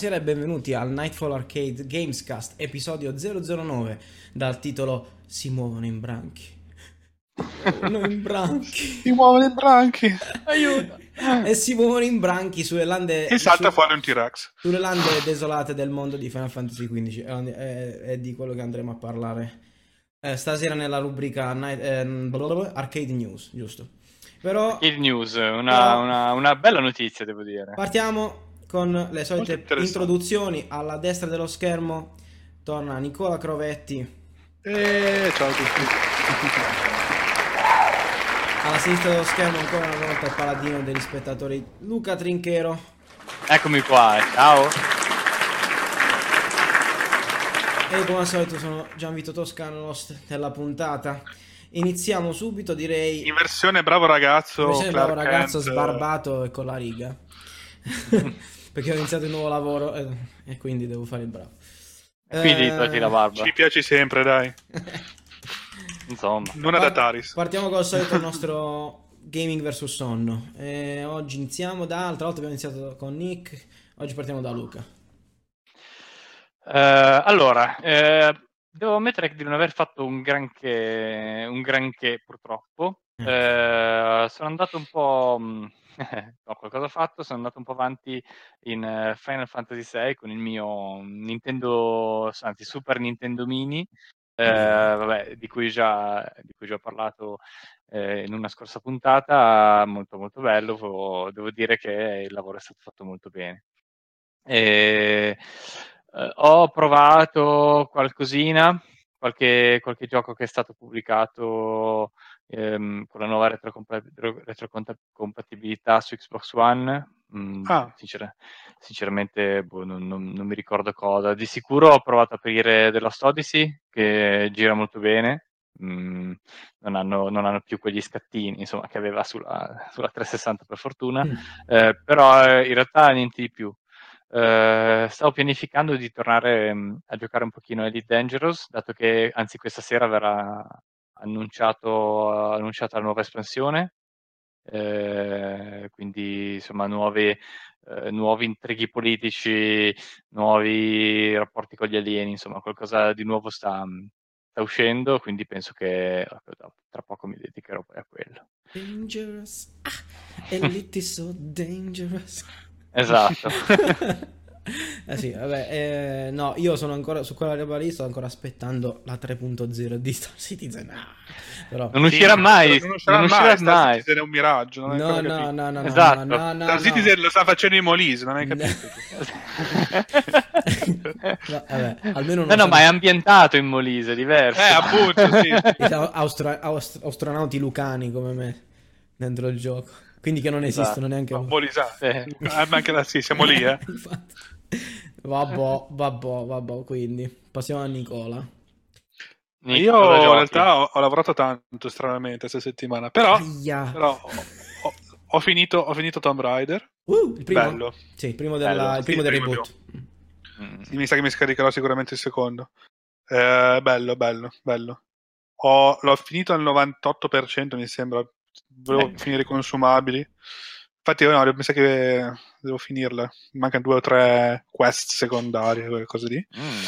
buonasera e benvenuti al Nightfall Arcade Gamescast, episodio 009, dal titolo Si muovono in branchi. No, in branchi. Si muovono in branchi. Aiuto. e si muovono in branchi sulle lande... E salta su- fuori un T-Rex. Sulle lande desolate del mondo di Final Fantasy XV. È, è- è di quello che andremo a parlare eh, stasera nella rubrica Night- blablabla, Arcade News, giusto? Però Il news, una, Però- una- una bella notizia, devo dire. partiamo con le solite introduzioni. Alla destra dello schermo torna Nicola Crovetti. E ciao a tutti. Alla sinistra dello schermo ancora una volta il paladino degli spettatori Luca Trinchero. Eccomi qua, eh. ciao. E come al solito sono Gianvito Toscano, l'host della puntata. Iniziamo subito, direi. In versione bravo ragazzo. Invece il bravo ragazzo sbarbato e con la riga. Perché ho iniziato il nuovo lavoro e, e quindi devo fare il bravo. Quindi Eh, togli la barba. Ci piaci sempre, dai. Insomma. Non ad Ataris. Partiamo col solito il nostro gaming versus sonno. Eh, oggi iniziamo da. L'altra volta abbiamo iniziato con Nick. Oggi partiamo da Luca. Eh, allora, eh, devo ammettere di non aver fatto un granché, un granché purtroppo. Mm. Eh, sono andato un po'... mh, no, qualcosa ho fatto, sono andato un po' avanti in eh, Final Fantasy VI con il mio Nintendo, anzi Super Nintendo Mini, eh, vabbè, di cui già, di cui già ho parlato eh, in una scorsa puntata, molto molto bello, devo dire che il lavoro è stato fatto molto bene. E, eh, ho provato qualcosina, qualche, qualche gioco che è stato pubblicato ehm, con la nuova retrocompa- retrocompatibilità su Xbox One. Mm, Ah. sincer- sinceramente boh, non, non- non mi ricordo cosa. Di sicuro ho provato a aprire Lost Odyssey, che gira molto bene. Mm, non, hanno, non hanno più quegli scattini insomma, che aveva sulla, sulla 360 per fortuna, Mm. eh, però eh, in realtà niente di più. Eh, stavo pianificando di tornare mh, a giocare un pochino Elite Dangerous, dato che anzi questa sera verrà annunciato, annunciata la nuova espansione, eh, quindi insomma nuovi, eh, nuovi intrighi politici, nuovi rapporti con gli alieni, insomma qualcosa di nuovo sta, sta uscendo, quindi penso che eh, tra poco mi dedicherò poi a quello. Dangerous. Ah, is so dangerous. Esatto. eh sì, vabbè, eh, no, io sono ancora su quella roba lì, sto ancora aspettando la 3.0 di Star Citizen. Ah, però... Non uscirà mai, Non uscirà non mai. uscirà Star mai. Citizen è un miraggio. Non No, no, no, no, Esatto. no, no, no, Star no. Citizen lo sta facendo in Molise, non hai capito. No, vabbè, almeno non No, no, ma è ambientato in Molise, diverso. eh, appunto, sì. Diciamo, austra- aust- astronauti lucani come me dentro il gioco. Quindi che non esistono Esatto. neanche No. Sì. Eh, ma anche da sì, siamo lì, eh. Vabbò, vabbò, vabbò, quindi passiamo a Nicola. Io in realtà ho, ho lavorato tanto stranamente questa settimana, però, però ho, ho- ho finito, ho finito Tomb Raider. Uh, il primo? Bello. Sì, il primo, della- Bello. il primo Sì, del il primo reboot. Mm. Mi sa che mi scaricherò sicuramente il secondo. Eh, bello, bello, bello. Ho- l'ho finito al 98%, mi sembra. Volevo Eh. finire i consumabili. Infatti, no, mi sa che devo finirla. Mancano due o tre quest secondarie, qualcosa di. Mm.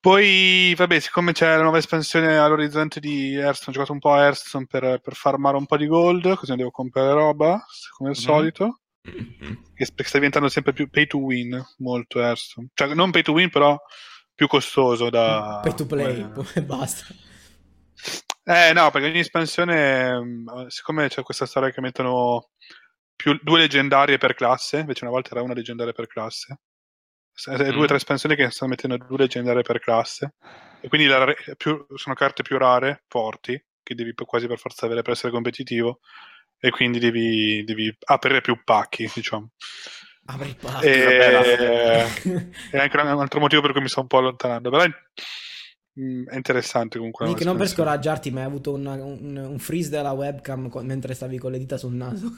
Poi, vabbè, siccome c'è la nuova espansione all'orizzonte di Hearthstone, ho giocato un po' a Hearthstone per, per farmare un po' di gold, così non devo comprare roba, come al Mhm. solito. Che perché sta diventando sempre più pay to win, molto Hearthstone. Cioè, non pay to win, però più costoso da... Pay to play, come- e basta. Eh, no, perché ogni espansione, mh, siccome c'è questa storia che mettono più, due leggendarie per classe, invece una volta era una leggendaria per classe, eh, due o Mm. tre espansioni che stanno mettendo due leggendarie per classe, e quindi la più- sono carte più rare, forti, che devi quasi per forza avere per essere competitivo, e quindi devi, devi aprire più pacchi, diciamo. Apri pacco. E, è anche un altro motivo per cui mi sto un po' allontanando, però è, mm, è interessante comunque. Nick, non per scoraggiarti, ma hai avuto una- un, un freeze della webcam co- mentre stavi con le dita sul naso.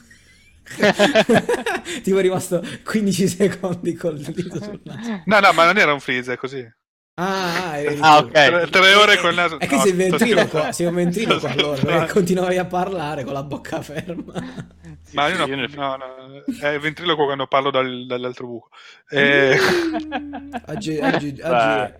tipo è rimasto 15 secondi con le dita sul naso. No, no, ma non era un freeze, è così. Ah, ah, eri Ah, tu. ok. Tre, tre ore Eh, col naso. È che no, sei sto ventriloquo, sei un ventriloquo allora, perché continuavi a parlare con la bocca ferma. Sì, Ma sì, io no, io nel- no, no, è il ventriloquo quando parlo dal- dall'altro buco. Eh, Oggi, oggi, oggi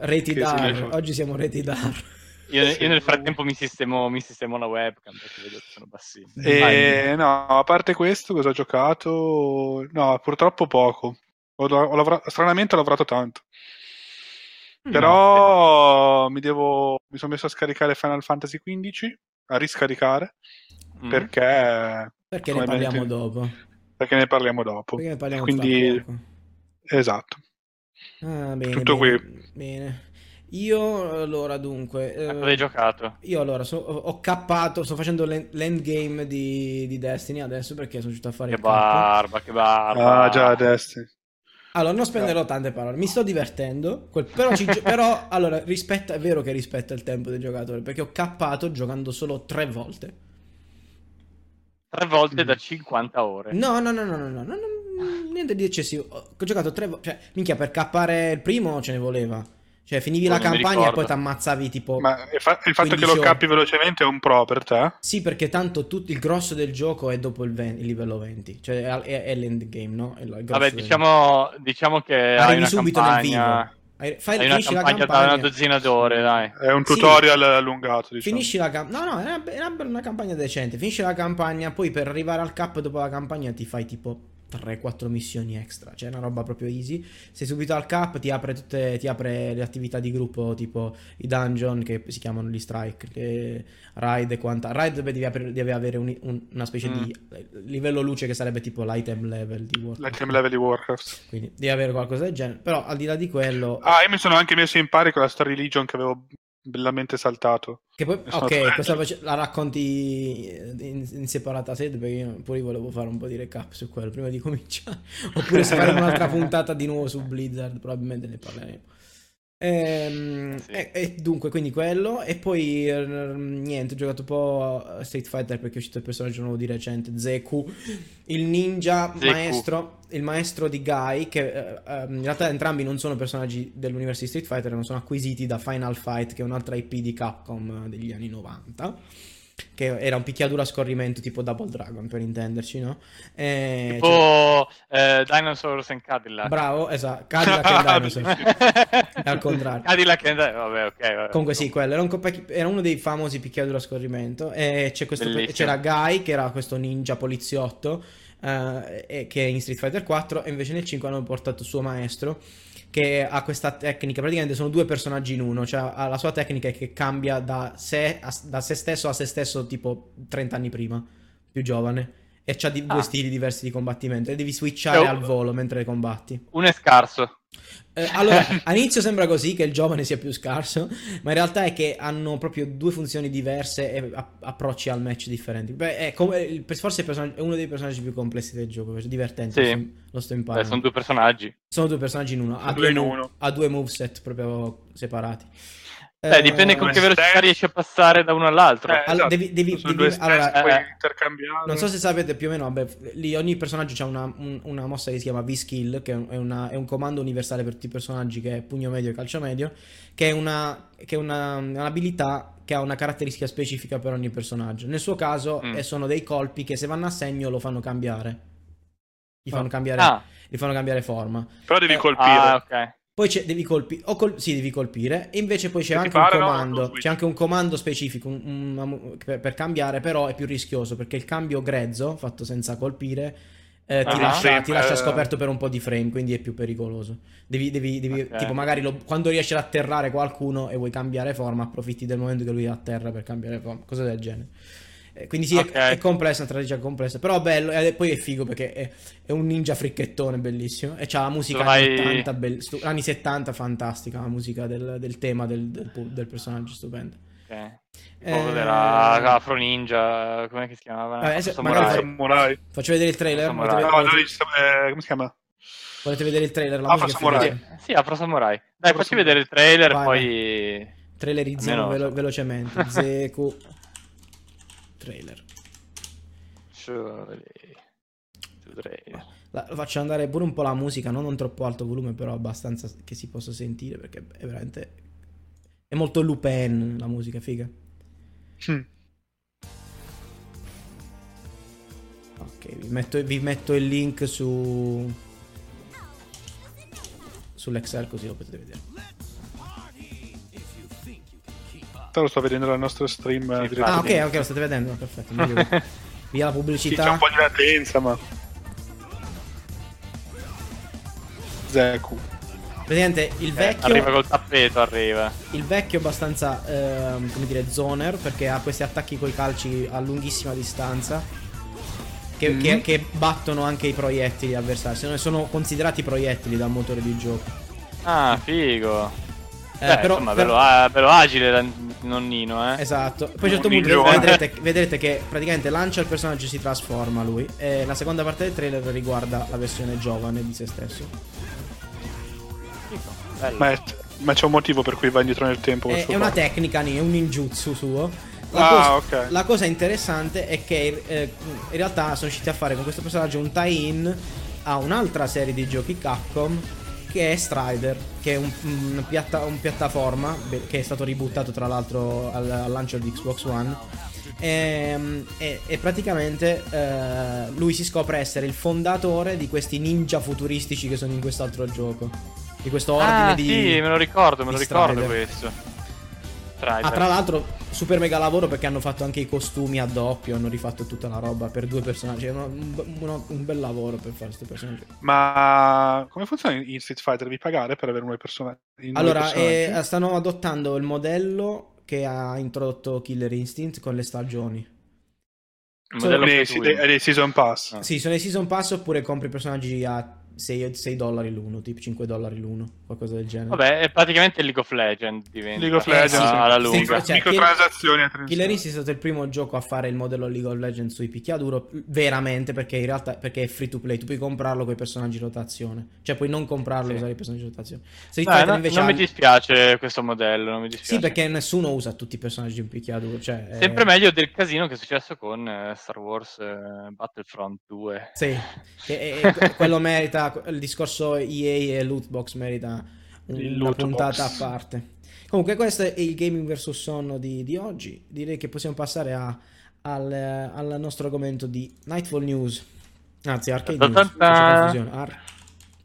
rated R, oggi siamo rated R. Io, io nel frattempo mi sistemo, mi sistemo la webcam perché vedo che sono bassini. e, no, a parte questo, cosa ho giocato? No, purtroppo poco. Ho, ho lavora- stranamente ho lavorato tanto. No, Però mi devo. Mi sono messo a scaricare Final Fantasy XV, a riscaricare, Mm. perché, Perché ne parliamo dopo? perché ne parliamo dopo. Perché ne parliamo Quindi-. Esatto. Ah, bene, Tutto bene, qui. bene. Io allora dunque eh, cosa hai giocato? Io allora so- ho cappato, sto facendo l'end- l'endgame di, di Destiny adesso perché sono riuscito a fare Che barba, che barba. Ah, già, Destiny. Allora, non spenderò tante parole, mi sto divertendo, quel- però, ci però, allora, rispetta, è vero che rispetta il tempo del giocatore, perché ho cappato giocando solo tre volte. Tre volte da 50 ore. No, no, no, no, no, no, no, no, niente di eccessivo. Ho giocato tre volte, cioè, minchia, per cappare il primo ce ne voleva. Cioè, finivi la non mi campagna e poi ti ammazzavi tipo... Ma il, fa- il fatto che 15 lo ore. cappi velocemente è un pro per te? Sì, perché tanto tutto il grosso del gioco è dopo il, ven- il livello 20, cioè è, è, è l'endgame, no? È il grosso Vabbè, del- diciamo, diciamo che hai Arrivi una subito nel vivo. campagna... Fai, Hai una finisci la campagna da campagna, una dozzina d'ore, dai. È un Sì. tutorial allungato, diciamo. finisci la campagna. No, no, è una, è una campagna decente. Finisci la campagna, poi per arrivare al cap dopo la campagna ti fai tipo 3-4 missioni extra. Cioè, una roba proprio easy. Sei subito al cap, ti apre tutte, ti apre le attività di gruppo, tipo i dungeon che si chiamano gli strike, le raid e quanta. Raid beh, devi, apri- devi avere un- un- una specie Mm. di livello luce che sarebbe tipo l'item level di Warcraft. L'item level di Warcraft. Quindi devi avere qualcosa del genere. Però al di là di quello. Ah, io mi sono anche messo in pari con la Star Religion che avevo bellamente saltato. Che poi, ok, questa la racconti in, in separata sede perché io pure volevo fare un po' di recap su quello prima di cominciare. Oppure se faremo un'altra puntata di nuovo su Blizzard, probabilmente ne parleremo. Ehm, Sì. e, e dunque, quindi quello. E poi eh, niente, ho giocato un po' a Street Fighter perché è uscito il personaggio nuovo di recente, Zeku, il ninja Zeku. maestro, il maestro di Guy, che eh, ehm, in realtà entrambi non sono personaggi dell'universo di Street Fighter, non sono acquisiti da Final Fight, che è un'altra IP di Capcom eh, degli anni 90. Che era un picchiaduro a scorrimento tipo Double Dragon per intenderci, no? E, cioè, Tipo eh, Dinosaurs and Cadillac. bravo, esatto, Cadillac e Dinosaur. È al contrario. Cadillac and Vabbè, ok. vabbè. Comunque sì, quello era, un co- era uno dei famosi picchiaduro a scorrimento e c'è questo, c'era Guy che era questo ninja poliziotto eh, che è in Street Fighter 4 e invece nel 5 hanno portato il suo maestro che ha questa tecnica, praticamente sono due personaggi in uno, cioè ha la sua tecnica che cambia da sé, a- da se stesso a se stesso tipo 30 anni prima, più giovane. E di- Ah. due stili diversi di combattimento e devi switchare Oh. al volo mentre combatti. Uno è scarso. Eh, allora, all'inizio sembra così che il giovane sia più scarso, ma in realtà è che hanno proprio due funzioni diverse e a- approcci al match differenti. Beh, è, come- forse personaggio- è uno dei personaggi più complessi del gioco, è divertente, Sì. lo sto, sto Beh, imparando. sono due personaggi. Sono due personaggi in uno, ha Due due, in uno. ha due moveset proprio separati. Beh, Eh, dipende con che velocità riesci a passare da uno all'altro. Eh, Allora, esatto. devi- devi- devi- allora, eh, intercambiare. Non so se sapete più o meno, vabbè, lì ogni personaggio ha una, un- una mossa che si chiama V-Skill, che è, una- è un comando universale per tutti i personaggi, che è pugno medio e calcio medio, che è, una, che è una- un'abilità che ha una caratteristica specifica per ogni personaggio. Nel suo caso Mm. eh, sono dei colpi che se vanno a segno lo fanno cambiare. Gli fanno cambiare, Ah, gli fanno cambiare forma. Però devi Eh, colpire. ah, ok. Poi c'è, devi colpire, o col- sì, devi colpire, e invece poi c'è anche un parano, comando, switch. c'è anche un comando specifico un- un- per, per cambiare, però è più rischioso perché il cambio grezzo, fatto senza colpire, eh, ti, Ah. lascia, Frame, ti lascia scoperto per un po' di frame, quindi è più pericoloso. Devi, devi- devi- Ok. tipo magari lo- quando riesci ad atterrare qualcuno e vuoi cambiare forma, approfitti del momento che lui è a terra per cambiare forma, cose del genere. Eh, quindi sì, è- Ok. è, complessa, una strategia complessa, però bello, e poi è figo perché è, è un ninja fricchettone bellissimo e c'ha la musica anni hai- 80, bell- stu- anni 70 fantastica, la musica del, del tema del, del, del personaggio stupendo. ok. Eh, era Afro Ninja, come che si chiamava? Afro se- Samurai. magari Samurai. Faccio vedere il trailer, Samurai. volete, No, volete- noi, eh, come si chiama? volete vedere il trailer? La Afro musica è Samurai. Sì, Afro Samurai. Dai, Afro facci vedere il trailer, Vai, poi... Trailerizziamo Almeno- velo- velocemente. Zeku trailer. Trailer. La- faccio andare pure un po' la musica, non, non troppo alto volume, però abbastanza che si possa sentire perché è veramente... È molto Lupin la musica, figa. Mm. Ok, vi metto, vi metto il link su... sull'Excel così lo potete vedere. Lo sto vedendo nel nostro stream. eh, Sì, Ah, ok, ok, lo state vedendo, perfetto. Via la Sì, c'è pubblicità. un po' di latenza, ma. Zeku. Praticamente il Eh, vecchio... arriva col tappeto, arriva. Il vecchio è abbastanza, ehm, come dire, zoner, perché ha questi attacchi coi calci a lunghissima distanza. Che, Mm. che- che battono anche i proiettili avversari. Sono, sono considerati proiettili dal motore di gioco. Ah, figo. Eh, Beh, però, insomma, però- bello, ah, bello agile la- nonnino, eh. Esatto. Poi a un certo Un punto vedrete, vedrete che praticamente lancia il personaggio e si trasforma lui. E la seconda parte del trailer riguarda la versione giovane di se stesso. Ma, è- ma c'è un motivo per cui va indietro nel tempo. È, è una tecnica, è un ninjutsu suo. La, Ah, cosa, ok. la cosa interessante è che eh, in realtà sono riusciti a fare con questo personaggio un tie-in a un'altra serie di giochi Capcom che è Strider, che è un, un piatta- un piattaforma che è stato ributtato tra l'altro al, al lancio di Xbox One. Ehm, E, e praticamente eh, lui si scopre essere il fondatore di questi ninja futuristici che sono in quest'altro gioco. Di questo ordine ah, di. sì, me lo ricordo, me lo ricordo Strider. questo. Strider. Ah, tra l'altro, super mega lavoro perché hanno fatto anche i costumi a doppio, hanno rifatto tutta la roba per due personaggi. Un, uno- un bel lavoro per fare questo personaggio. Ma come funziona in Street Fighter? Devi pagare per avere personaggi? in due Allora, eh, stanno adottando il modello che ha introdotto Killer Instinct con le stagioni. Il modello Dei- dei- Season Pass. Ah. Sì, sono i season pass oppure compri i personaggi a 6, 6 dollari l'uno, tipo 5 dollari l'uno, qualcosa del genere. Vabbè, è praticamente League of Legends diventa. League of Eh, Legends. sì, sì. alla Sì, lunga. cioè, Microtransazioni a Killer. Instinct è stato il primo gioco a fare il modello League of Legends sui picchiaduro veramente perché in realtà perché è free to play, tu puoi comprarlo con i personaggi in rotazione, cioè puoi non comprarlo e Sì. usare i personaggi in rotazione. Fighter no- invece non ha- mi dispiace questo modello, non mi dispiace. Sì, perché nessuno usa tutti i personaggi in picchiaduro, cioè eh, Sempre meglio del casino che è successo con eh, Star Wars eh, Battlefront 2. Sì, e- e quello merita il discorso EA e loot box merita un- Il una loot puntata box. a parte. Comunque questo è il gaming vs sonno di, di oggi. Direi che possiamo passare a- al, al nostro argomento di Nightfall News. Anzi, Arcade News. Ar-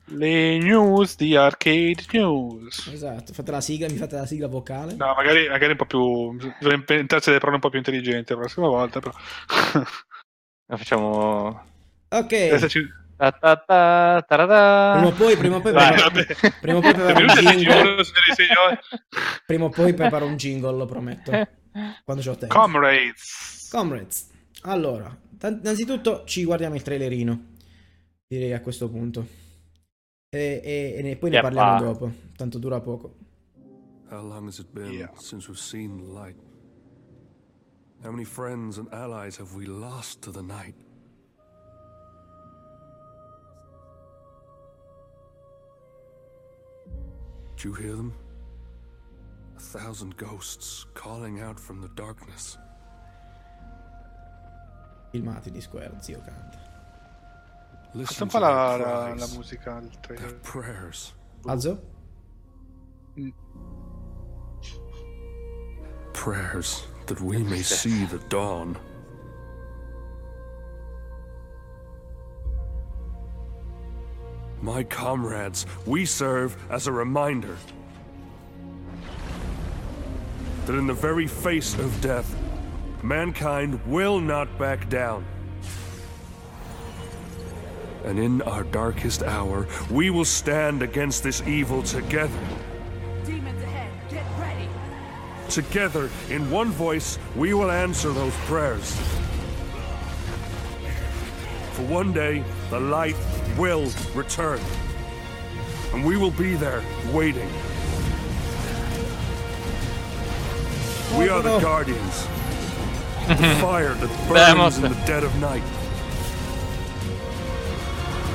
Le news di Arcade News. esatto, fate la sigla, mi fate la sigla vocale. No, magari, magari un po' più. Bisogna inventarsi delle parole un po' più intelligenti la prossima volta. Però. Lo facciamo. Ok, Adesso ci- Ta ta ta tarada. prima o poi, prima o poi, Vai. preparo, Vabbè. prima o poi preparo un jingle. Prima o poi preparo un jingle, lo prometto. Quando c'ho tempo. Comrades. Comrades, allora, innanzitutto ci guardiamo il trailerino, direi a questo punto. E, e- e ne- poi ne Yeppa. parliamo dopo, tanto dura poco. How long has it been Yeah. since we've seen the light? How many friends and allies have we lost to the night? Did you hear them? A thousand ghosts calling out from the darkness. Filmati di Square, zio canta. Listen Questa to qua la, their la, cries, la musica del their trailer. prayers. Ah, Alzo? Mm. Prayers that we may see the dawn. My comrades, we serve as a reminder that in the very face of death, mankind will not back down. And in our darkest hour, we will stand against this evil together. Demons ahead, get ready. Together, in one voice, we will answer those prayers. For one day, the light will return. And we will be there, waiting. We are the guardians. The fire that burns in the dead of night.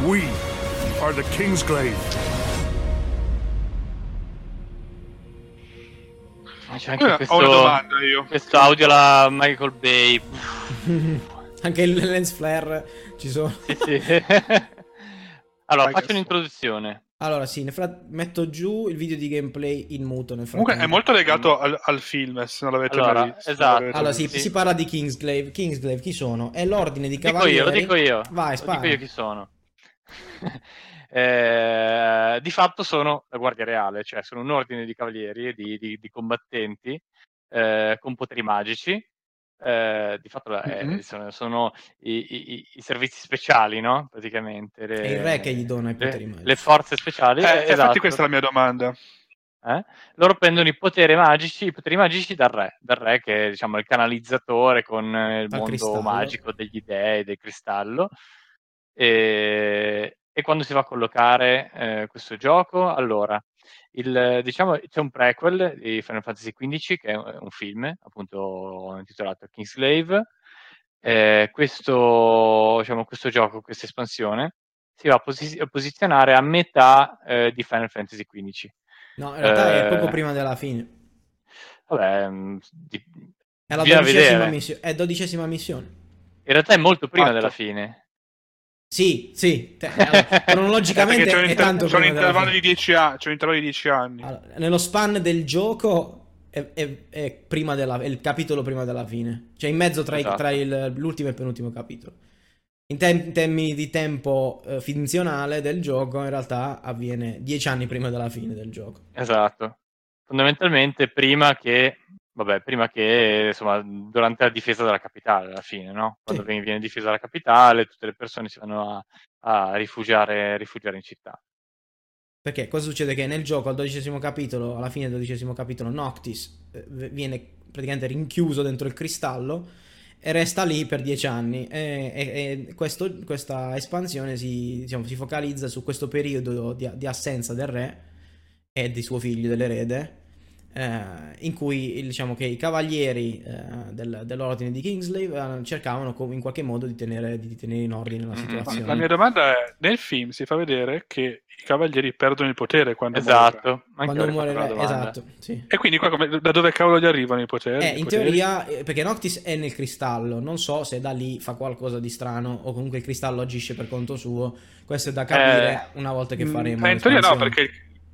We are the Kingsglaive. C'è anche Eh, questo, Ho una domanda io. questo audio alla Michael Bay. Anche il lens flare ci sono. Sì, sì. Allora, Vai, faccio un'introduzione. Allora, sì, nel frat- metto giù il video di gameplay in muto nel Comunque è molto legato al, al film, se non l'avete Allora, mai visto. esatto. Allora, sì, visto. si parla di Kingsglaive. Kingsglaive chi sono? È l'ordine di Dico io, cavalieri. lo dico io. Vai, Lo spara. dico io chi sono. Eh, di fatto sono la Guardia Reale, cioè sono un ordine di cavalieri, di, di- di combattenti eh, con poteri magici. Eh, di fatto eh, Mhm. sono, sono i, i- i- servizi speciali, no? Praticamente. le- È il re che gli dona i poteri le, magici. le forze speciali. Eh, eh, infatti esatto. questa è la mia domanda. Eh? Loro prendono i poteri magici, i poteri magici dal re, dal re che è diciamo, il canalizzatore con eh, il Dal mondo cristallo. magico degli dei, del cristallo. E, e quando si va a collocare eh, questo gioco, allora, il, diciamo, c'è un prequel di Final Fantasy XV che è un un film, appunto intitolato Kingslave. Eh, questo, diciamo, questo gioco, questa espansione, si va a, posi- a posizionare a metà eh, di Final Fantasy XV. No, in realtà è Eh, poco prima della fine. Vabbè, mm, di- È la dodicesima, vedere. missio- è dodicesima missione. In realtà è molto prima Fatto. della fine. Sì, sì. te- allora, cronologicamente Perché c'è un, è inter- tanto della intervallo di 10 anni. C'è un intervallo di 10 anni. Allora, nello span del gioco è, è- è prima della, è il capitolo prima della fine. Cioè in mezzo tra, Esatto. tra il- l'ultimo e il penultimo capitolo. In, tem- termini di tempo eh, finzionale del gioco, in realtà avviene dieci anni prima della fine del gioco. Esatto. Fondamentalmente prima che, vabbè, prima che, insomma, durante la difesa della capitale, alla fine, no? Quando Sì. viene, difesa la capitale, tutte le persone si vanno a, a rifugiare, rifugiare in città. Perché cosa succede? Che nel gioco, al dodicesimo capitolo, alla fine del dodicesimo capitolo, Noctis eh, viene praticamente rinchiuso dentro il cristallo e resta lì per dieci anni. E, e- e questo- questa espansione si, diciamo, si focalizza su questo periodo di, di assenza del re e di suo figlio, dell'erede. Eh, in cui diciamo che i cavalieri eh, del- dell'ordine di Kingslave eh, cercavano in qualche modo di tenere, di tenere in ordine la situazione. La mia domanda è: nel film si fa vedere che i cavalieri perdono il potere quando Esatto. Quando muore re, esatto, sì. E quindi qua come- da dove cavolo gli arrivano i poteri? Eh, I in poteri? teoria, eh, perché Noctis è nel cristallo, non so se da lì fa qualcosa di strano o comunque il cristallo agisce per conto suo. Questo è da capire una volta che faremo. eh, in teoria no, perché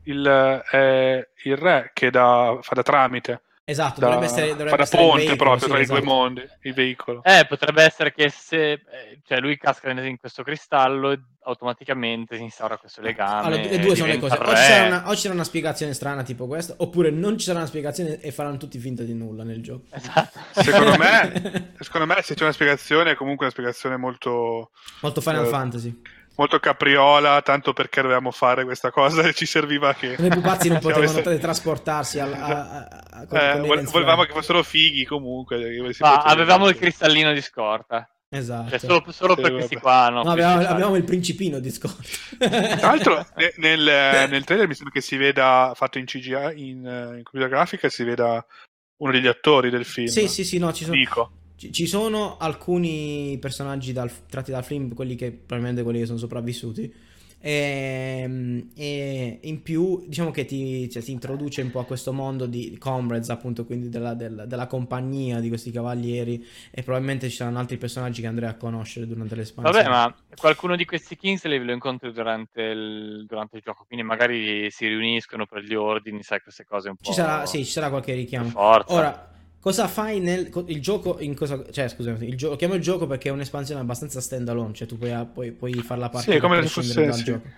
il, è il re che da- fa da tramite, Esatto, da, dovrebbe essere, dovrebbe fa da essere il ponte veicolo, proprio sì, tra i esatto. due mondi, il veicolo. Eh, potrebbe essere che se eh, cioè lui casca in in questo cristallo e automaticamente si instaura questo legame. Allora, le due sono le cose. O sarà una, o sarà una spiegazione strana tipo questa, oppure non ci sarà una spiegazione e faranno tutti finta di nulla nel gioco. Esatto. Secondo me, secondo me se c'è una spiegazione è comunque una spiegazione molto, Molto Final Eh, Fantasy. Molto capriola, tanto perché dovevamo fare questa cosa e ci serviva che... I pupazzi non potevano stati- trasportarsi al- a, a- a- con- Eh, volevamo che fossero fighi comunque. Ma avevamo il cristallino di scorta. Esatto. Cioè, solo, solo Sì, per vabbè. questi qua, no? No, abbiamo, abbiamo il principino di scorta. Tra l'altro, ne- nel, nel trailer mi sembra che si veda fatto in CGI, in, eh, in computer grafica, si veda uno degli attori del film. Sì, sì, sì, no, ci sono, Nico. Ci, sono alcuni personaggi dal- tratti dal film, quelli che probabilmente quelli che sono sopravvissuti. E, e in più, diciamo che ti, cioè, ti introduce un po' a questo mondo di comrades, appunto, quindi della, del- della compagnia di questi cavalieri. E probabilmente ci saranno altri personaggi che andrei a conoscere durante l'espansione. Vabbè, ma qualcuno di questi Kingslave lo incontri durante il, durante il gioco, quindi magari si riuniscono per gli ordini, sai, queste cose un po'. Ci sarà, sì, ci sarà qualche richiamo. forza. Ora, cosa fai nel il gioco? In cosa, cioè, scusami, il gioco, chiamo il gioco perché è un'espansione abbastanza stand alone, cioè tu puoi, puoi, puoi farla parte Sì, come fosse- dal sì. gioco.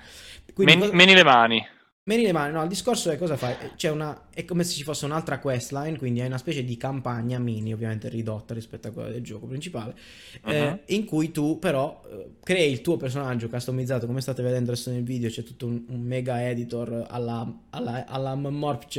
Quindi Meni, cosa- meni le mani. Meni le mani, no, il discorso è cosa fai? C'è una, è come se ci fosse un'altra questline, quindi hai una specie di campagna mini, ovviamente ridotta rispetto a quella del gioco principale, eh, Mhm. in cui tu però eh, crei il tuo personaggio customizzato, come state vedendo adesso nel video, c'è tutto un, un mega editor alla, alla, alla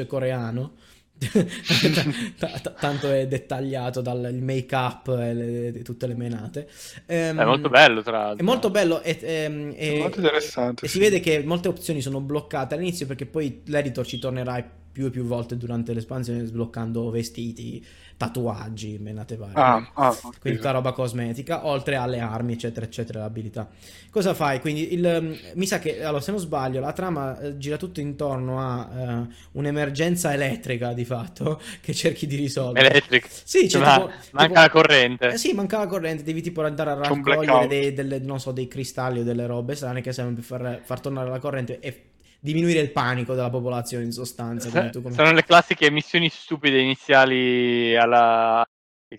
coreano. T- t- tanto è dettagliato dal il make up e le- tutte le menate Ehm, È molto bello, tra l'altro. è molto bello e, ehm, e- Molto interessante. e si sì. vede che molte opzioni sono bloccate all'inizio perché poi l'editor ci tornerà più e più volte durante l'espansione sbloccando vestiti, tatuaggi, menate varie. Ah, ah. Quindi tutta roba cosmetica, oltre alle armi, eccetera, eccetera, le abilità. Cosa fai? Quindi il, mi sa che, allora, se non sbaglio, la trama eh, gira tutto intorno a eh, un'emergenza elettrica, di fatto, che cerchi di risolvere. Electric. Sì, c'è Ma- tipo- manca tipo- la corrente. Eh sì, manca la corrente, devi tipo andare a raccogliere dei, delle- non so, dei cristalli o delle robe strane che servono per far, far tornare la corrente e diminuire il panico della popolazione in sostanza. quindi tu come- Sono le classiche missioni stupide iniziali alla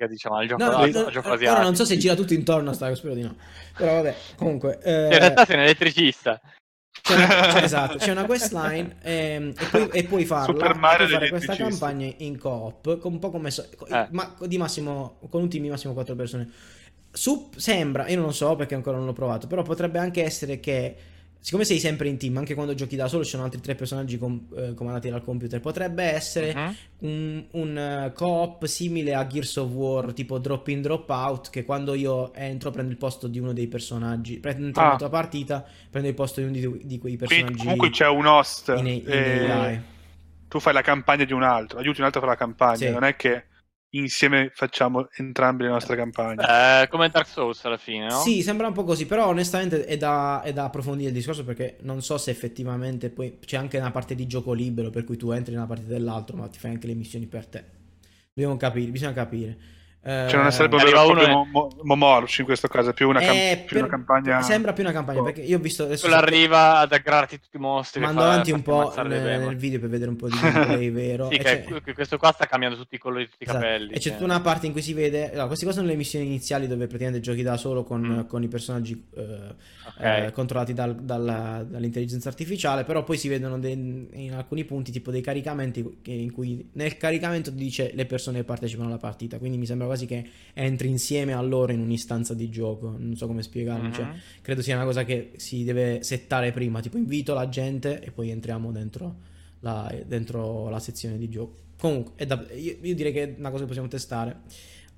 diciamo al gioco, No, no, no, gioco ora asiatico. non so se gira tutto intorno a sta, spero di no. Però vabbè, comunque... eh, In realtà sei un elettricista. C'è una, c'è- esatto, c'è una questline ehm, e, puoi, e puoi farla Super Mario puoi fare questa campagna in coop con un po' come so- Eh. ma di massimo con un team di massimo 4 persone. Su, sembra, io non lo so perché ancora non l'ho provato, però potrebbe anche essere che siccome sei sempre in team, anche quando giochi da solo ci sono altri tre personaggi com- eh, comandati dal computer, potrebbe essere Mhm. un, un, eh, co-op simile a Gears of War, tipo drop in drop out, che quando io entro prendo il posto di uno dei personaggi, prendo entro Ah. nella tua partita, prendo il posto di uno di, di quei Quindi personaggi comunque c'è un host in, in e AI. tu fai la campagna di un altro, aiuti un altro a fare la campagna, Sì. non è che insieme facciamo entrambi le nostre campagne. Eh, come Dark Souls alla fine, no? Sì, sembra un po' così, però onestamente è da, è da approfondire il discorso perché non so se effettivamente poi c'è anche una parte di gioco libero per cui tu entri nella partita dell'altro, ma ti fai anche le missioni per te. Dobbiamo capire, bisogna capire. Eh, Cioè non sarebbe arriva vero proprio uno mo- mo- Momorci in questo caso, è più una, cam- eh, più una per- campagna... Sembra più una campagna Oh. perché io ho visto adesso Quello arriva ad aggrarti tutti i mostri. Mando avanti un po' nel, nel video per vedere un po' di gameplay vero. Sì, e che c'è- que- questo qua sta cambiando tutti i colori di tutti i Esatto. capelli. E c'è cioè. tutta una parte in cui si vede. allora, queste qua sono le missioni iniziali dove praticamente giochi da solo con, Mm. con i personaggi eh, Ok. eh, controllati dal- dalla- dall'intelligenza artificiale. Però poi si vedono dei- in alcuni punti tipo dei caricamenti che- in cui nel caricamento dice le persone che partecipano alla partita. Quindi mi sembra quasi che entri insieme a loro in un'istanza di gioco. Non so come spiegarlo. cioè, Mhm. credo sia una cosa che si deve settare prima. Tipo, invito la gente e poi entriamo dentro la, dentro la sezione di gioco. Comunque, da- io, io direi che è una cosa che possiamo testare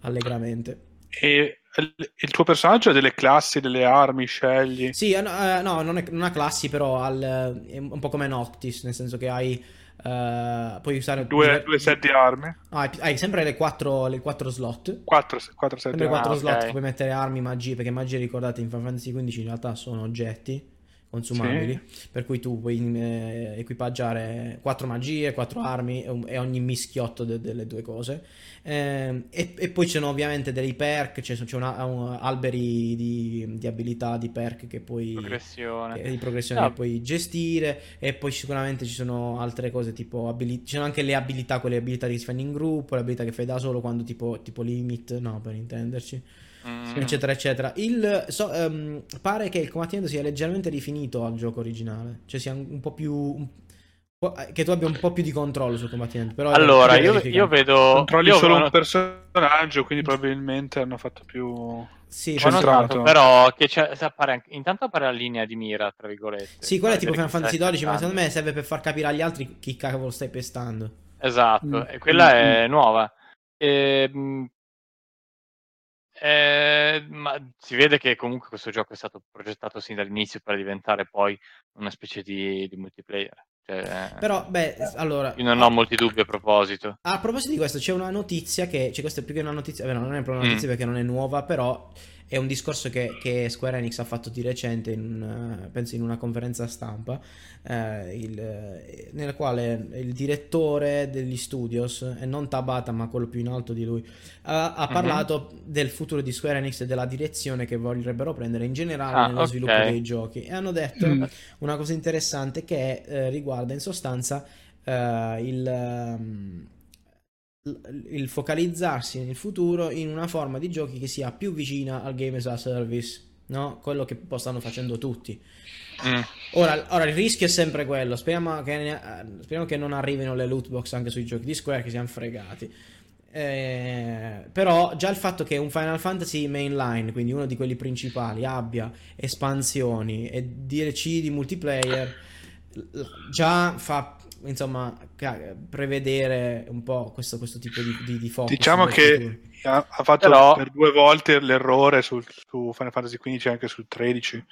allegramente. E il, tuo personaggio ha delle classi, delle armi, scegli... Sì, eh, no, eh, no, non, è, non ha classi, però al- è un po' come Noctis, nel senso che hai. Eh, puoi usare Due, due set di armi? No, hai, sempre le quattro, le quattro slot. Quattro, quattro set di Sempre armi. quattro Ah, slot ok. puoi mettere armi, magie, perché magie ricordate in Final Fantasy XV in realtà sono oggetti consumabili, per cui tu puoi eh, equipaggiare quattro magie, quattro armi e, e ogni mischiotto de- delle due cose. Ehm, e, e poi ci sono ovviamente dei perk, c'è, c'è una- un- alberi di, di abilità, di perk che puoi Progressione. eh, di progressione No. che puoi gestire e poi sicuramente ci sono altre cose tipo abili- ci sono anche le abilità quelle abilità che si fanno in gruppo le abilità che fai da solo quando tipo, tipo limit no per intenderci Mm. eccetera eccetera il so- ehm, pare che il combattimento sia leggermente rifinito al gioco originale cioè sia un, un po' più un po'- eh, che tu abbia un po' più di controllo sul combattimento però Allora, io, io vedo. Controlli io solo ho un personaggio, quindi probabilmente hanno fatto più... sì, notato però che appare anche- intanto appare la linea di mira, tra virgolette. sì, quella è tipo Final vedere chi Fantasy stai XII, ma aspettando. secondo me serve per far capire agli altri chi cavolo stai pestando. Esatto, Mm. e quella Mm, è nuova. Ehm, eh, ma si vede che comunque questo gioco è stato progettato sin dall'inizio per diventare poi una specie di, di multiplayer. Cioè, Però, beh, allora... io non ho molti dubbi a proposito. A proposito di questo, c'è una notizia che. Cioè, questa è più che una notizia. Beh, no, non è proprio una notizia Mm. perché non è nuova, però è un discorso che, che Square Enix ha fatto di recente, in un, eh, penso in una conferenza stampa, eh, il- eh, nella quale il direttore degli studios, e non Tabata, ma quello più in alto di lui, ha, ha Mhm. parlato del futuro di Square Enix e della direzione che vorrebbero prendere in generale Ah, nello ok. sviluppo dei giochi. E hanno detto Mm. una cosa interessante che eh, riguarda in sostanza eh, il, l- il focalizzarsi nel futuro in una forma di giochi che sia più vicina al game as a service, no? Quello che stanno facendo tutti. Mm. Ora, ora il rischio è sempre quello. Speriamo che, ne- speriamo che non arrivino le loot box anche sui giochi di Square, che siamo fregati. Eh, però già il fatto che un Final Fantasy mainline, quindi uno di quelli principali, abbia espansioni e DLC di multiplayer, già fa insomma prevedere un po' questo, questo tipo di, di, di focus. Diciamo che ha, ha fatto Però- per due volte l'errore sul- su Final Fantasy XV e anche sul 13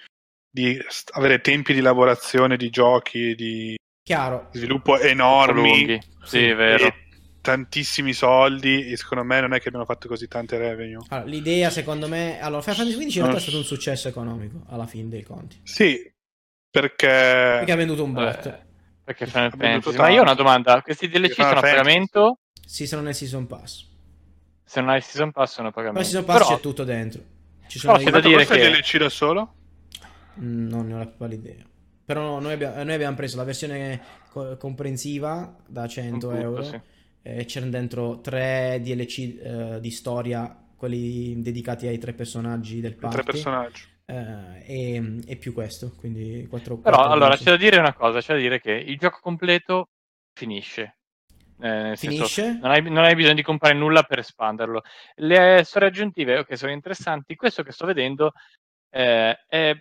di avere tempi di lavorazione di giochi di Chiaro. sviluppo enormi. Sì, è vero. e tantissimi soldi e secondo me non è che abbiano fatto così tante revenue. Allora, l'idea, secondo me. Allora, Final Fantasy XV in realtà Non è stato un successo economico alla fine dei conti. Sì, perché... Perché ha venduto un botto. Eh, perché Final Fantasy. Ma io ho una domanda: questi DLC Final sono a pagamento? Sì, sono nel Season Pass. Se non hai il Season Pass sono a Ma pagamento. il Season Pass Però- c'è tutto dentro. Ci sono Però c'è da dire che- DLC da solo? Mm, Non ne ho la più pallida idea. Però no, noi, abbiamo, noi abbiamo preso la versione co- comprensiva da 100 Un tutto, euro. sì. E c'erano dentro tre DLC eh, di storia, quelli dedicati ai tre personaggi del party. tre personaggi. Eh, e, e più questo, quindi 4 Però allora c'è da dire una cosa: c'è da dire che il gioco completo finisce. Eh, nel senso, Finisce? non hai, non hai bisogno di comprare nulla per espanderlo. Le storie aggiuntive, ok, sono interessanti. Questo che sto vedendo eh, è,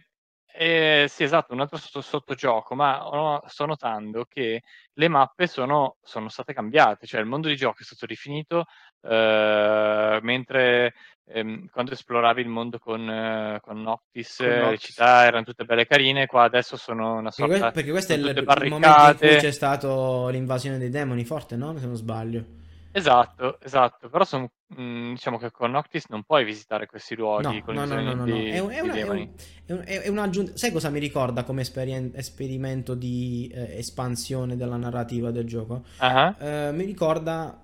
è- sì, esatto, un altro sotto, sottogioco, ma ho- sto notando che le mappe sono, sono state cambiate, cioè il mondo di gioco è stato rifinito, eh, mentre ehm, quando esploravi il mondo con, eh, con Noctis, Con eh, le Noctis. città erano tutte belle carine, qua adesso sono una sorta... que- perché questo è il, sono il momento in cui c'è stato l'invasione dei demoni forte, no? Se non sbaglio. Esatto, esatto, però son- mh, diciamo che con Noctis non puoi visitare questi No, luoghi con no, no, no, no, no. di, È, un- è di un- è un- è un'aggiunta. Sai cosa mi ricorda come esperien- esperimento di eh, espansione della narrativa del gioco? Ah, Eh, mi ricorda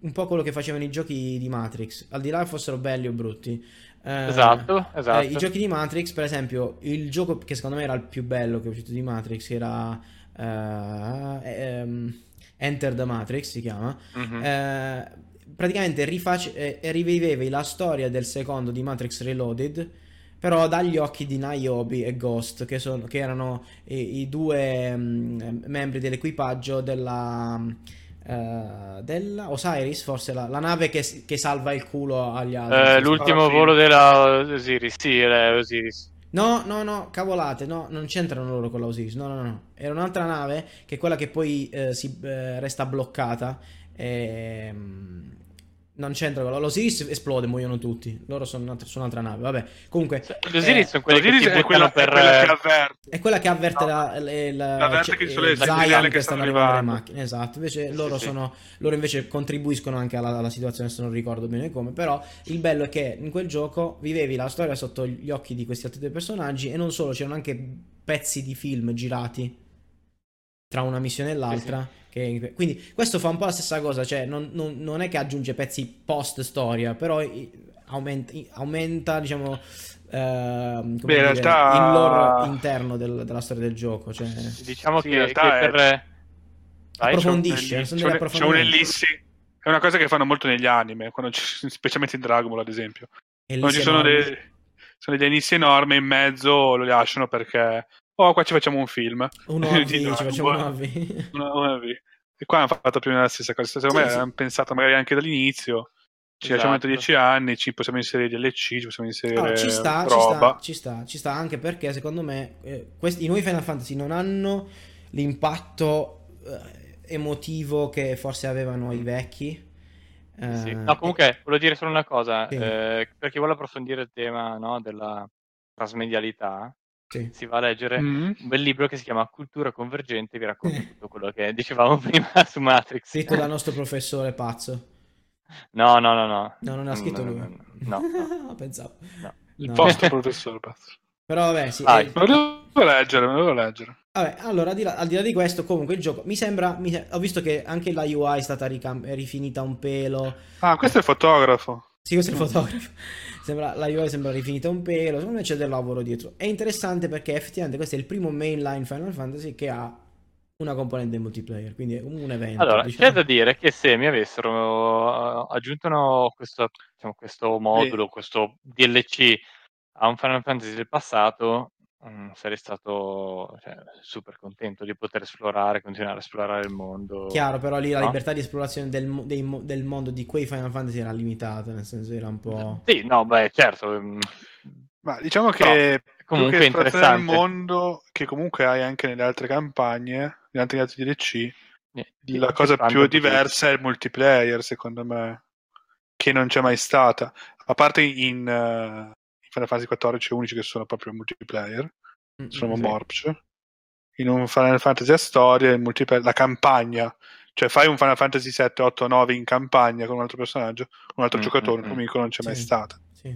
un po' quello che facevano i giochi di Matrix, al di là che fossero belli o brutti. Eh, Esatto, esatto. eh, I giochi di Matrix, per esempio, il gioco che secondo me era il più bello che è uscito di Matrix era eh, ehm, Enter the Matrix, si chiama. Mhm. Eh, praticamente riface- eh, rivivevi la storia del secondo di Matrix Reloaded, però dagli occhi di Niobe e Ghost, che, sono, che erano i, i due mm, membri dell'equipaggio della, eh, della Osiris, forse la, la nave che, che salva il culo agli altri. Eh, l'ultimo volo della Osiris, sì, è Osiris. No, no, no, cavolate, no, non c'entrano loro con la Osiris, no, no, no, era un'altra nave che è quella che poi eh, si eh, resta bloccata e mm, non c'entra con la l'Osiris esplode, muoiono tutti, loro sono, un'altra- su un'altra nave, vabbè, comunque Gli Osiris eh, sono quelli che è quella, buttano è per... quella che avverte. è quella che avverte No. la, le- la- L'avverte cioè, che ci sono eh, le Zion che stanno arrivando le macchine, esatto, invece Sì, loro sì. sono loro invece contribuiscono anche alla, alla situazione se non ricordo bene come però il bello è che in quel gioco vivevi la storia sotto gli occhi di questi altri due personaggi e non solo c'erano anche pezzi di film girati tra una missione e l'altra che- quindi questo fa un po' la stessa cosa cioè non, non- non è che aggiunge pezzi post storia però aumenta, aumenta diciamo come Beh, in dire, realtà- il lore interno del- della storia del gioco cioè Diciamo Sì, in che, realtà che è- per... Vai, Approfondisce, C'è un- c'è un approfondimenti. ellissi. È una cosa che fanno molto negli anime, ci- specialmente in Dragon Ball, ad esempio. Quando ci sono, enorme. dei, sono degli ellissi enormi in mezzo, lo lasciano perché. Oh, qua ci facciamo un film. un OV, ci facciamo un. OV. Una- una V. E qua hanno fatto più o meno la stessa cosa. Secondo Sì, me sì. hanno pensato magari anche dall'inizio. Ci lasciamo entro Esatto. 10 anni, ci possiamo inserire DLC, ci possiamo inserire Allora, ci sta, ci roba. sta, ci sta, ci sta anche perché secondo me eh, questi, i nuovi Final Fantasy non hanno l'impatto eh, emotivo che forse avevano i vecchi. Eh, Sì. No, comunque, volevo dire solo una cosa, Sì. eh, per chi vuole approfondire il tema no, della trasmedialità, sì. si va a leggere Mm. un bel libro che si chiama Cultura Convergente, vi racconto Eh. tutto quello che dicevamo prima su Matrix. Scritto dal nostro professore pazzo. No, no, no, no. No, non ha scritto No, lui. no, no, no. Pensavo. No. Il No. vostro professore, pazzo. Però vabbè, sì. Vai. eh, Me lo devo leggere, me lo devo leggere. Vabbè, allora, al di, là, al di là di questo, comunque il gioco mi sembra. mi ho visto che anche la UI è stata ricam- rifinita un pelo. Ah, questo è il fotografo. Sì, questo è il fotografo. Sembra, la UI sembra rifinita un pelo. Secondo me c'è del lavoro dietro. È interessante perché effettivamente questo è il primo mainline Final Fantasy che ha una componente multiplayer. Quindi è un evento. Allora, diciamo. c'è da dire che se mi avessero eh, aggiunto questo, diciamo, questo modulo, questo DLC a un Final Fantasy del passato, mm, sarei stato cioè, super contento di poter esplorare, continuare a esplorare il mondo. Chiaro, però lì la No? libertà di esplorazione del, mo- dei mo- del mondo di quei Final Fantasy era limitata. Nel senso, era un po'. Sì, no, beh, certo. mm, Ma diciamo Però, che comunque più che esplorazione del interessante. mondo che comunque hai anche nelle altre campagne, negli altri altri DLC, eh, la ti cosa espande più un po' più. diversa è il multiplayer, secondo me, che non c'è mai stata. A parte in, eh, in Final Fantasy XIV unici che sono proprio multiplayer, Mm, sono sì. Morph. in un Final Fantasy a storia, il multiplayer, la campagna. Cioè fai un Final Fantasy 7, 8, 9 in campagna con un altro personaggio, un altro Mm, giocatore, mm, un mm. amico non c'è mai Sì. stato. Sì.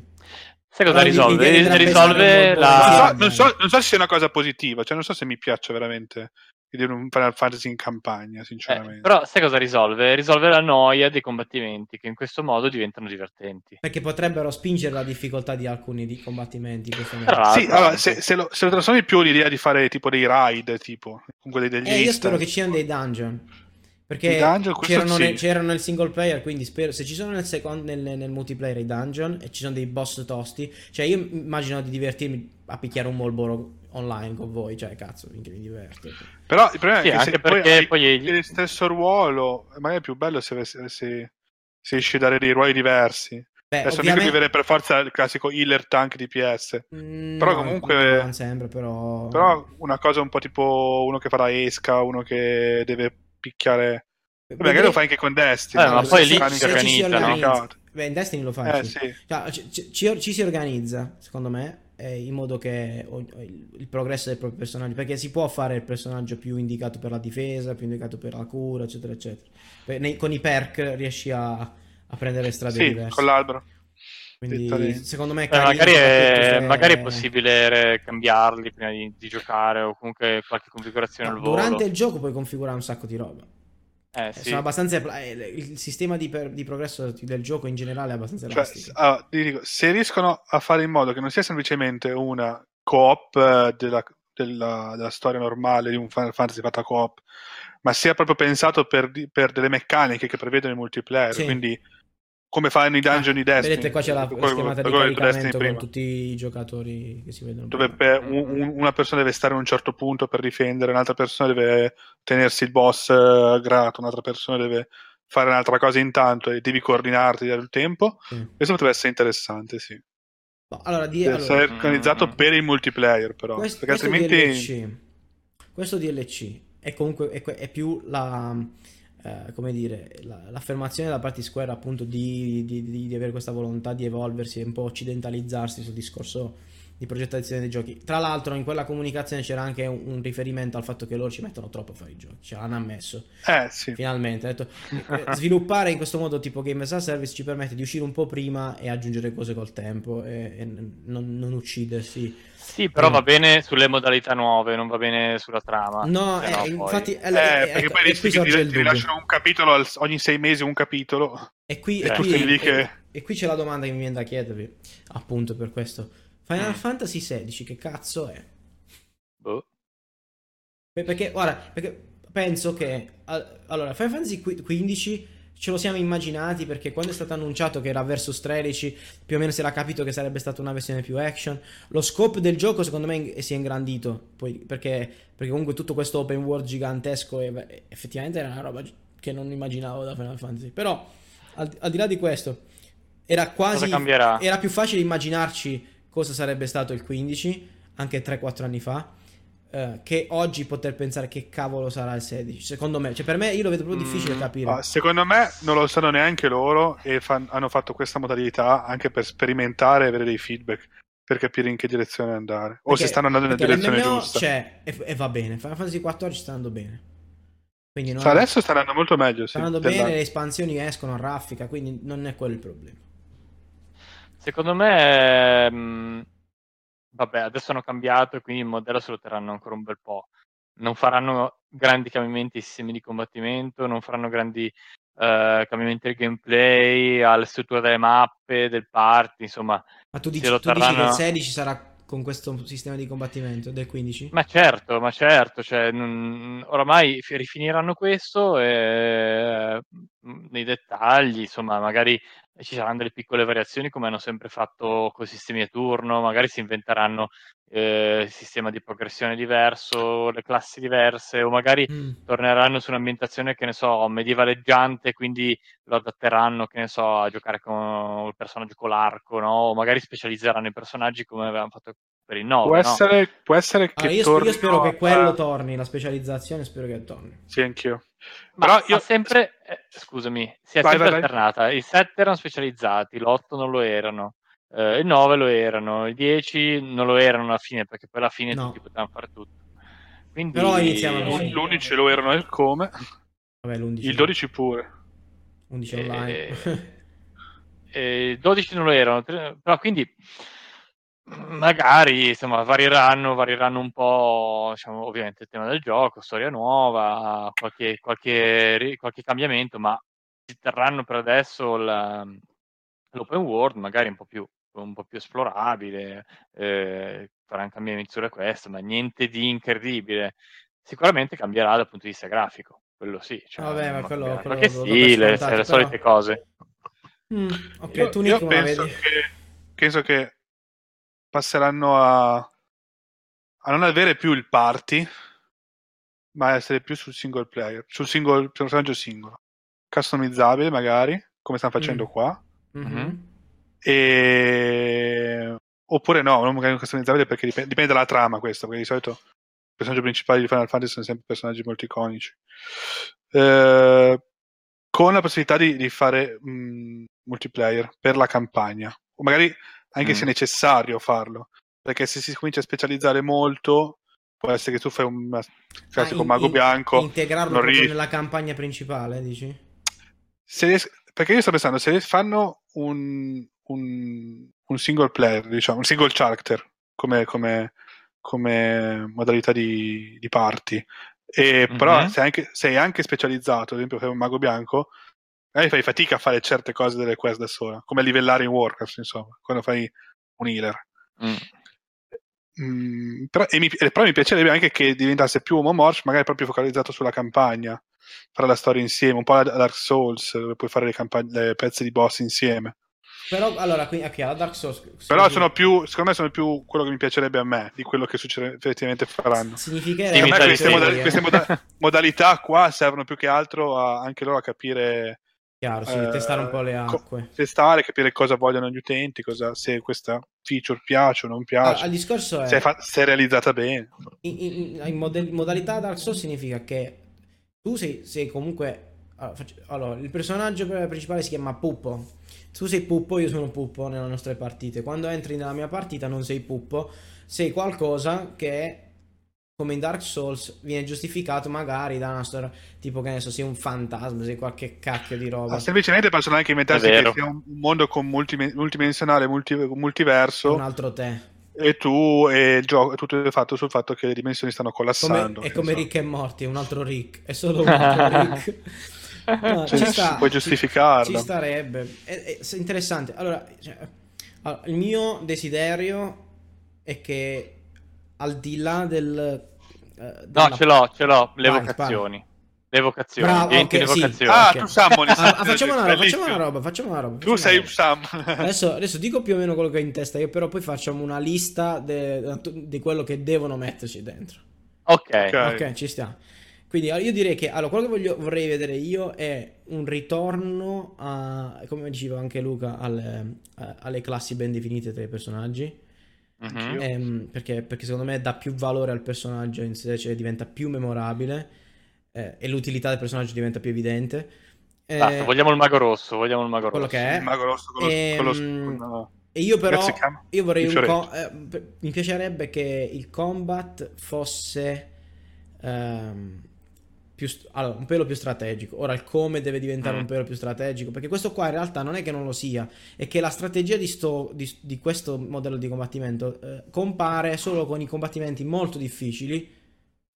Sai cosa Però risolve? Risolve un Non la... so, Ah, non, so, non so se sia una cosa positiva, cioè non so se mi piace veramente vedere un Final Fantasy in campagna, Eh, sinceramente. però sai cosa risolve? Risolve la noia dei combattimenti che in questo modo diventano divertenti. Perché potrebbero spingere la difficoltà di alcuni di combattimenti. Sì, allora, se, se lo, se lo trasformi più l'idea di fare tipo dei raid, tipo, comunque dei, degli Eh, io spero che ci siano dei dungeon. I Perché dungeon, c'erano, sì. nel, c'erano nel single player, quindi spero, se ci sono nel, second, nel, nel multiplayer i dungeon e ci sono dei boss tosti, cioè io immagino di divertirmi a picchiare un Molboro online con voi, cioè cazzo, minchia, mi diverto. Però il problema Sì, è che anche se poi perché hai poi- il stesso ruolo, magari è più bello se, se, se, se riesci a dare dei ruoli diversi. Beh, Adesso ovviamente... avere per forza il classico healer tank di PS, Mm, però no, comunque- Non sembra, però... però una cosa un po' tipo uno che fa la esca, uno che deve picchiare... Vabbè, magari lo fai anche con Destiny. Eh, ma poi lì si organizza, no? Beh, in Destiny lo fai. Eh sì. Cioè, ci, ci- ci- si organizza, secondo me, eh, in modo che il, progresso del proprio personaggio, perché si può fare il personaggio più indicato per la difesa, più indicato per la cura, eccetera, eccetera. Nei- con i perk riesci a, a prendere strade Sì, diverse. con l'albero. Quindi, secondo me, è Eh, carino, magari, è, se- magari è possibile cambiarli prima di, di giocare o comunque qualche configurazione No, al volo. durante il gioco puoi configurare un sacco di roba. Eh, Eh, sì. Sono abbastanza. pla- eh, Il sistema di, per- di progresso del gioco in generale è abbastanza Cioè, elastico. ti dico, se riescono a fare in modo che non sia semplicemente una co-op eh, della, della- della storia normale di un Final Fantasy fatta co-op, ma sia proprio pensato per, per delle meccaniche che prevedono il multiplayer, Sì. quindi come fanno i dungeon di Destiny. Vedete, qua c'è la, quello- schermata di quello detto caricamento con prima. tutti i giocatori che si vedono. dove per- un- un- una persona deve stare in un certo punto per difendere, un'altra persona deve tenersi il boss eh, grato, un'altra persona deve fare un'altra cosa intanto e devi coordinarti dare il tempo. Sì. Questo potrebbe essere interessante, sì. No, allora, di, Deve allora, essere organizzato Mm. per il multiplayer, però. Questo, perché questo altrimenti. DLC, questo DLC è comunque è, è più la, eh, come dire, la- l'affermazione da parte di Square appunto di, di- di- di avere questa volontà di evolversi e un po' occidentalizzarsi sul discorso di progettazione dei giochi. Tra l'altro in quella comunicazione c'era anche un, un riferimento al fatto che loro ci mettono troppo a fare i giochi, ce l'hanno ammesso. Eh, sì. Finalmente, ha detto, eh, sviluppare in questo modo tipo Game as a Service ci permette di uscire un po' prima e aggiungere cose col tempo e, e non, non uccidersi. Sì, però Mm. va bene sulle modalità nuove, non va bene sulla trama. No, eh, no, poi- infatti, Eh, perché ecco, poi e rischi qui che sorge ti, il ti dubbio. rilasciano un capitolo al- ogni sei mesi, un capitolo. E qui, Eh, e qui- e- che- e qui c'è la domanda che mi viene da chiedervi, appunto per questo. Final Mm. Fantasy XVI, che cazzo è? Boh. Per- Perché, guarda, perché penso che al- allora Final Fantasy XV ce lo siamo immaginati perché quando è stato annunciato che era versus 13 più o meno si era capito che sarebbe stata una versione più action lo scope del gioco secondo me si è ingrandito poi, perché, perché comunque tutto questo open world gigantesco e effettivamente era una roba che non immaginavo da Final Fantasy però al, al di là di questo era quasi era più facile immaginarci cosa sarebbe stato il 15 anche 3-4 anni fa eh, che oggi poter pensare che cavolo sarà il 16 secondo me cioè per me io lo vedo proprio difficile Mm, capire secondo me non lo sanno neanche loro e fan- hanno fatto questa modalità anche per sperimentare e avere dei feedback per capire in che direzione andare. O Perché- se stanno andando nella direzione giusta. c'è e, e va bene Final Fantasy 14 sta andando bene quindi non Sta- adesso sta andando molto meglio. Sì, sta andando dell'anno. bene le espansioni escono a raffica quindi non è quello il problema Secondo me, mh, vabbè, adesso hanno cambiato e quindi il modello se lo terranno ancora un bel po'. Non faranno grandi cambiamenti ai sistemi di combattimento, non faranno grandi eh, cambiamenti al gameplay, alle strutture delle mappe, del party, insomma. ma tu dici, tu dici che il terranno- 16 sarà con questo sistema di combattimento del 15 Ma certo, ma certo, cioè, non- oramai fi- rifiniranno questo e, mh, nei dettagli, insomma, magari ci saranno delle piccole variazioni come hanno sempre fatto con i sistemi a turno, magari si inventeranno eh, il sistema di progressione diverso, le classi diverse, o magari Mm. torneranno su un'ambientazione, che ne so, medievaleggiante, quindi lo adatteranno, che ne so, a giocare con il personaggio con l'arco, no? O magari specializzeranno i personaggi come avevano fatto per il 9, Può, no? essere, può essere che Allora, io, sp- io spero che a- quello torni la specializzazione spero che torni Sì, anch'io. Ma Però io... sempre, eh, scusami, si è Vai, sempre vai, vai. alternata. I 7 erano specializzati, l'8 non lo erano, eh, il 9 lo erano, i 10 non lo erano alla fine, perché poi alla fine No. tutti potevano fare tutto. Quindi, Però iniziamo così. L'11 lo erano il come, Vabbè, l'11. il 12 pure. 11 Eh, online. eh, 12 non lo erano, però quindi magari insomma varieranno, varieranno un po', diciamo, ovviamente il tema del gioco, storia nuova, qualche, qualche, qualche cambiamento, ma si terranno per adesso la- l'open world, magari un po' più, un po' più esplorabile, eh, faranno cambiamenti sulle quest, ma niente di incredibile. Sicuramente cambierà dal punto di vista grafico, quello sì. Cioè, Vabbè, ma quello- quello qualche lo do per stile, scontato, sai, le però- solite cose. Mm, ok, Io, tu la penso che, penso che passeranno a, a non avere più il party, ma essere più sul single player, sul singolo personaggio singolo, customizzabile magari, come stanno facendo Mm. qua, Mhm. e... oppure no, non magari customizzabile perché dipende, dipende dalla trama questo, perché di solito i personaggi principali di Final Fantasy sono sempre personaggi molto iconici. Eh, con la possibilità di, di fare mh, multiplayer per la campagna, o magari anche Mm. se è necessario farlo, perché se si comincia a specializzare molto, può essere che tu fai un classico Ah, in- mago in- bianco, Integrarlo riesci- nella campagna principale, dici? se perché io sto pensando, se fanno un, un, un single player, diciamo, un single character come, come, come modalità di, di party, e però Mhm. sei anche, sei anche specializzato, ad esempio fai un mago bianco, magari fai fatica a fare certe cose delle quest da sola, come livellare in Warcraft, insomma, quando fai un healer. Mm. Mm, però, e mi, però mi piacerebbe anche che diventasse più homomorph, magari proprio focalizzato sulla campagna, fare la storia insieme, un po' la Dark Souls, dove puoi fare le, campagn- le pezzi di boss insieme. Però, allora, qui, ok, la Dark Souls... Però sono più, secondo me sono più quello che mi piacerebbe a me, di quello che succede, effettivamente faranno. Significherebbe... Queste, moda- queste moda- modalità qua servono più che altro a, anche loro a capire, Chiaro, sì, eh, testare un po' le co- acque. testare, capire cosa vogliono gli utenti, cosa, se questa feature piace o non Ah, piace, il discorso è... se, è fa- se è realizzata bene. in, in- in mode- modalità Dark Souls significa che tu sei, sei comunque. Allora, faccio- allora, il personaggio principale si chiama Puppo. Tu sei Puppo, io sono Puppo nelle nostre partite. Quando entri nella mia partita non sei Puppo, sei qualcosa che. Come in Dark Souls viene giustificato magari da una storia tipo che ne so, sei un fantasma, sei qualche cacchio di roba. Ah, semplicemente possono anche inventarsi che sia un mondo con multime- multidimensionale, multi- multiverso, un altro te. e tu e il gioco tutto è fatto sul fatto che le dimensioni stanno Come, collassando. è come insomma. Rick e Morty, è un altro Rick, è solo un altro Rick. No, Cioè, ci sta, puoi giustificarlo. Ci starebbe. È, è interessante. Allora, cioè, allora, il mio desiderio è che al di là del... eh, No, della- ce l'ho, ce l'ho, le Vai, vocazioni. Le vocazioni, Bravo, diventi ok, le sì. vocazioni. Ah, ok. tu Sammon, Ah, facciamo, una roba, bellissimo. facciamo una roba, facciamo una roba. Tu sei roba. Sam. Adesso, adesso dico più o meno quello che ho in testa io, però poi facciamo una lista de- di quello che devono metterci dentro. Ok, Ok. Ok, ci sta. Quindi io direi che allora, quello che voglio- vorrei vedere io è un ritorno a, come diceva anche Luca, alle, a- alle classi ben definite tra i personaggi. Mhm. Ehm, perché, perché secondo me dà più valore al personaggio in sé, cioè diventa più memorabile eh, e l'utilità del personaggio diventa più evidente. Eh, Basta, vogliamo il mago rosso, vogliamo il mago quello rosso. che è. Il mago rosso con lo, Ehm, con lo- con- E io però, io vorrei un co- eh, mi piacerebbe che il combat fosse ehm, st- allora, un pelo più strategico. Ora il come deve diventare Mm. un pelo più strategico, perché questo qua in realtà non è che non lo sia, è che la strategia di, sto, di, di questo modello di combattimento eh, compare solo con i combattimenti molto difficili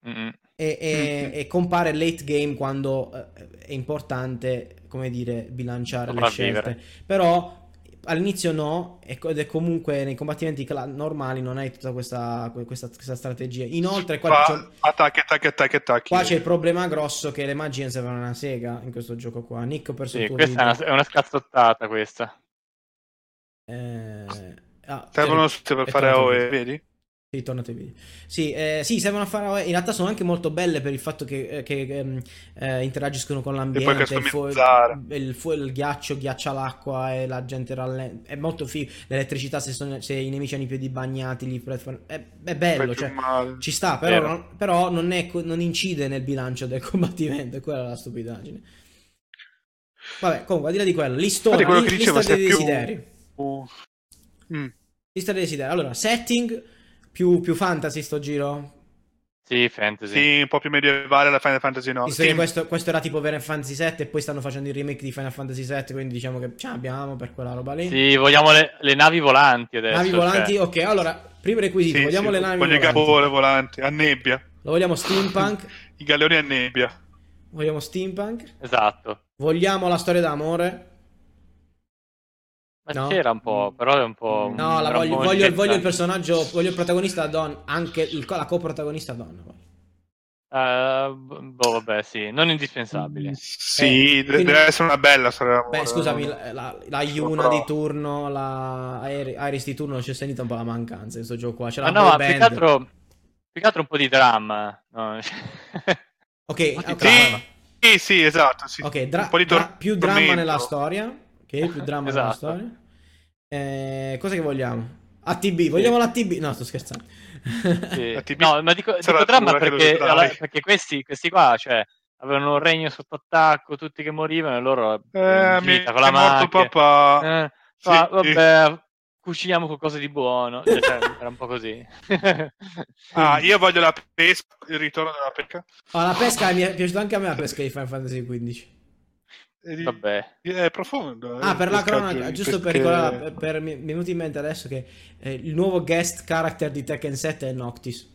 Mm-mm. e, e- e compare late game quando eh, è importante, come dire, bilanciare le Sopravvivere. scelte. Però all'inizio no, e ed è comunque nei combattimenti normali non hai tutta questa, questa, questa strategia. Inoltre qua, c'è, Fa- attacchi, attacchi, attacchi, attacchi. qua c'è il problema grosso che le magie non servono una sega in questo gioco qua. Nick ho perso Sì, il tuo questa è una, video. è una scazzottata questa. Eh, ah, Servono eh, tutte per fare AOE, vedi? Sì, tornate ai video. Sì, eh, sì, servono a fare. In realtà sono anche molto belle per il fatto che, eh, che, ehm, eh, interagiscono con l'ambiente. il, fu- il, fu- il ghiaccio ghiaccia l'acqua e la gente rallenta. È molto figo. L'elettricità, se, sono- se i nemici hanno i piedi bagnati, li è, è bello. Cioè, più ci sta, però, non, però non, è non incide nel bilancio del combattimento. È quella la stupidaggine. Vabbè, comunque, al di là di quello, listona, Infatti quello lista se dei più- desideri. Uh, mm. Lista dei desideri. Allora, setting più, più fantasy sto giro. Sì, fantasy. Sì, un po' più medievale la Final Fantasy no. Visto Sì, che questo, questo era tipo Final Fantasy VII e poi stanno facendo il remake di Final Fantasy VII, quindi diciamo che ce l'abbiamo per quella roba lì. Sì, vogliamo le, le navi volanti adesso. navi cioè. volanti, ok, allora, primo requisito, sì, vogliamo sì, le navi voglio i volanti. capore volanti, a nebbia. Lo vogliamo steampunk? I galeoni a nebbia. vogliamo steampunk? Esatto. Vogliamo la storia d'amore? Ma No. c'era un po', però è un po'... No, la voglio, voglio, voglio il personaggio, voglio il protagonista donna, anche il- la coprotagonista donna. voglio. Eh, boh, vabbè, sì, non indispensabile. Sì, Eh, quindi- deve essere una bella d'amore. Beh, scusami, no? la, la, la Yuna Però- di turno, la Iris di turno, c'è sentita un po' la mancanza in questo gioco qua. C'è Ma la no, più che altro, più che altro un po' di dramma. no? Ok, po' di ok. dramma. Sì, sì, esatto. Sì. Ok, dra- un po' di dra- tor- più dramma tormento. nella storia. Ok, più dramma Esatto. storia. Eh, cosa che vogliamo? ATB, vogliamo l'ATB? No, sto scherzando. Sì. No, ma dico, dico dramma perché, alla- perché questi, questi qua, cioè, avevano un regno sotto attacco, tutti che morivano, e loro Eh, in mi è con la morto macchina. papà. Eh, Sì, sì. vabbè, cuciniamo qualcosa di buono. Cioè, cioè, era un po' così. Ah, io voglio la pesca, il ritorno della pesca. Ah, la pesca mi è piaciuta anche a me la pesca di Final Fantasy XV. Di- Vabbè. È profondo. Ah, eh, per la cronaca, giusto per pesche- ricordare, per- mi mi è venuto in mente adesso che eh, il nuovo guest character di Tekken 7 è Noctis.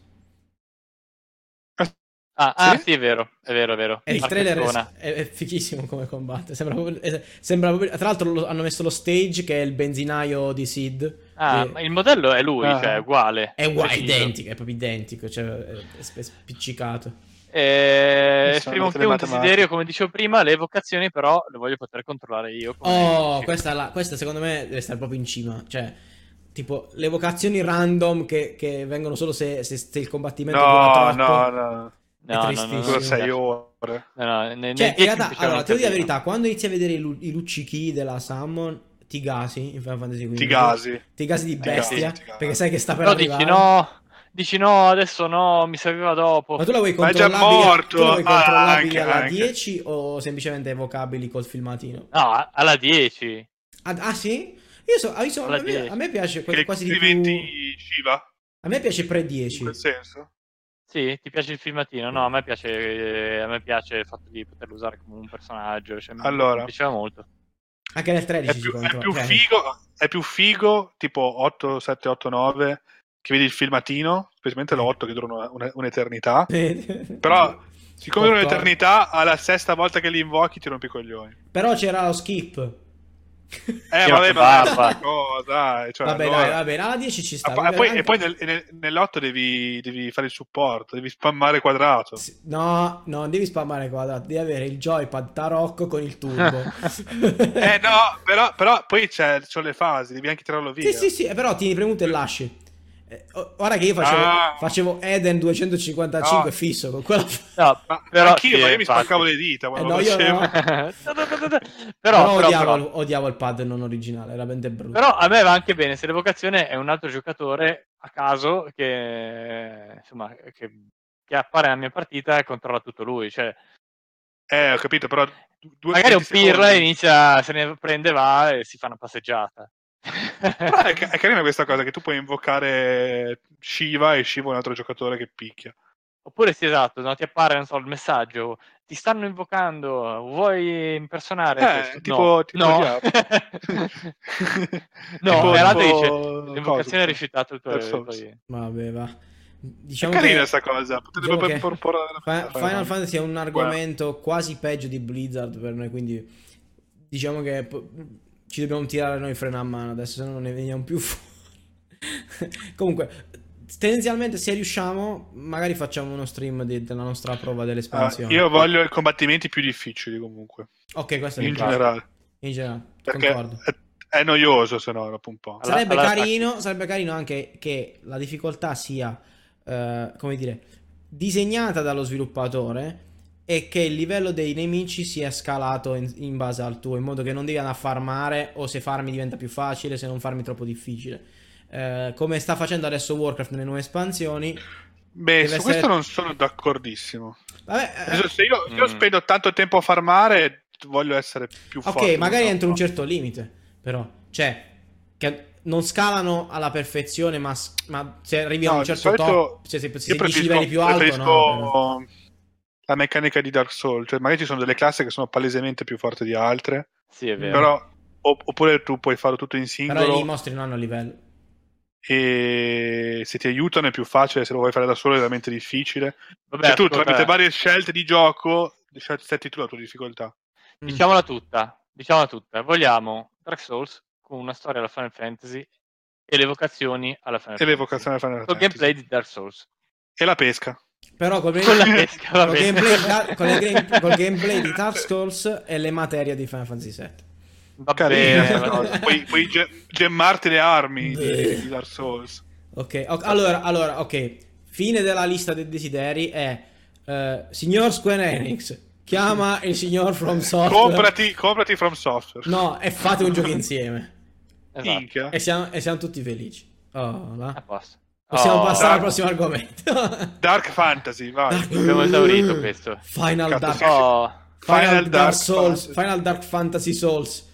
Ah, ah, Sì? sì, è vero, è vero, è vero. E il trailer persona. è, è fichissimo come combatte. Sembra proprio, eh, sembra proprio- tra l'altro lo- hanno messo lo stage che è il benzinaio di Sid. Ah, Che ma il modello è lui, Ah. cioè, è uguale. è uguale, identico, è proprio identico, cioè è, è- è spiccicato. Eh, esprimo anche un desiderio, come dicevo prima, le evocazioni però le voglio poter controllare io. Oh, questa, la- questa secondo me deve stare proprio in cima. Cioè, tipo, le vocazioni random che, che vengono solo se, se- se il combattimento No, no, no. è No, no, no, tristissimo. no, no, sei no, ore. no, ne- nei Cioè, in 10 realtà, allora, ti dico la verità, quando inizi a vedere i, lu- i luccichi della Summon, ti gasi in Final Fantasy XV. Ti gasi. Ti gasi di bestia, sì, ti gasi. perché sai che sta per Però arrivare. dici no, dici no, adesso no, mi serviva dopo. Ma tu la vuoi Ma è già controllabile, morto. tu la vuoi Ah, controllabili anche, alla anche. 10 o semplicemente evocabili col filmatino? No, alla 10. Ah, ah, sì? Io so, ah, io so- a, me, 10. a me piace que- Che quasi di diventi più... Shiva. A me piace In pre-10. quel senso. Sì, ti piace il filmatino? No, a me piace, eh, a me piace il fatto di poterlo usare come un personaggio. Cioè, mi- Allora. mi piaceva molto. Anche nel È 13 si più, è più figo, è più figo, tipo 8, 7, 8, 9, che vedi il filmatino, specialmente l'8 che dura una- una- un'eternità. Però, siccome dura un'eternità, alla sesta volta che li invochi ti rompi i coglioni. Però c'era lo skip. Eh, vabbè, ma barba. no, dai, cioè, vabbè, allora- dai, vabbè, alla 10 ci sta. Ah, poi- anche- E poi nel- nel- nell'8 devi, devi fare il supporto, devi spammare quadrato. Sì, No, no, non devi spammare quadrato, devi avere il joypad tarocco con il turbo. Eh no, però, però poi c'è, c'ho le fasi, devi anche tirarlo via. Sì, sì, sì, però tieni premuto e lasci. Eh, ora che io facevo, Ah. facevo Eden 255 No. fisso con quella... No, Ma però anch'io, sì, ma io mi infatti. spaccavo le dita quando Eh, no, facevo. no. però, Però, odiavo, però- odiavo il pad non originale, era veramente brutto. però a me va anche bene se l'evocazione è un altro giocatore a caso che, insomma, che, che appare nella mia partita e controlla tutto lui. Cioè, Eh, ho capito, però... due- magari un 20 pirla inizia, se ne prende, va e si fa una passeggiata. Però è, è carina questa cosa che tu puoi invocare Shiva e Shiva è un altro giocatore che picchia. Oppure sì, esatto, no, ti appare non so, il messaggio, ti stanno invocando, vuoi impersonare? Eh, questo? tipo- no, tipo no. no, Tipo- l'altro tipo- dice, l'invocazione è rifiutata il tuo... Il Vabbè, va. È Diciamo carina che questa cosa. Potrebbe diciamo proporre Fi- Final Fantasy è un argomento quasi peggio di Blizzard per noi, quindi diciamo che ci dobbiamo tirare noi freno a mano adesso, se no non ne veniamo più fuori. Comunque, tendenzialmente se riusciamo, magari facciamo uno stream di- della nostra prova Ah, dell'espansione. io voglio i combattimenti più difficili comunque. Ok, questo è In generale. In generale, Perché concordo. è, è noioso se no dopo un po'. Sarebbe allora- carino, sarebbe carino anche che la difficoltà sia, eh, come dire, disegnata dallo sviluppatore e che il livello dei nemici sia scalato in, in base al tuo, in modo che non devi andare a farmare o se farmi diventa più facile, se non farmi troppo difficile. Eh, come sta facendo adesso Warcraft nelle nuove espansioni. Beh, Deve su essere- questo non sono d'accordissimo. Vabbè, eh, se io, se io Mm. spendo tanto tempo a farmare, voglio essere più ok, forte. magari No, entro un certo limite, però, cioè, che non scalano alla perfezione, ma, ma se arrivi a No, un di certo solito top, cioè se, se 10 preferisco, livelli più alto, preferisco no. La meccanica di Dark Souls, cioè magari ci sono delle classi che sono palesemente più forti di altre, Sì, è vero. però opp- oppure tu puoi farlo tutto in Però singolo i mostri non hanno livello. e se ti aiutano è più facile, se lo vuoi fare da solo è veramente difficile. Vabbè, cioè tu ascolta, tramite varie scelte di gioco setti tu la tua difficoltà. Mm. Diciamola tutta, diciamola tutta. Vogliamo Dark Souls con una storia alla Final Fantasy e le vocazioni alla Final E Fantasy. l'evocazione Final Col Fantasy. gameplay di Dark Souls. E la pesca. Però col, Con la pesca, bene. gameplay, con il game- col gameplay di Dark Souls e le materie di Final Fantasy VII. Va Carina bene, sta va cosa. bene. puoi, puoi ge- gemmarti le armi di, di Dark Souls. Ok, ok, allora, allora, ok. Fine della lista dei desideri è eh, signor Square Enix, chiama il signor From Software. Comprati, comprati From Software. No, e fate un gioco insieme. Esatto. E siamo, e siamo tutti felici. Oh, là. A posto. Possiamo Oh, passare al Dark- prossimo argomento. Dark Fantasy, vai. Abbiamo esaurito questo. Final Cazzo, Dark. Oh, Final Final Dark Dark Souls. Fantasy. Final Dark Fantasy Souls.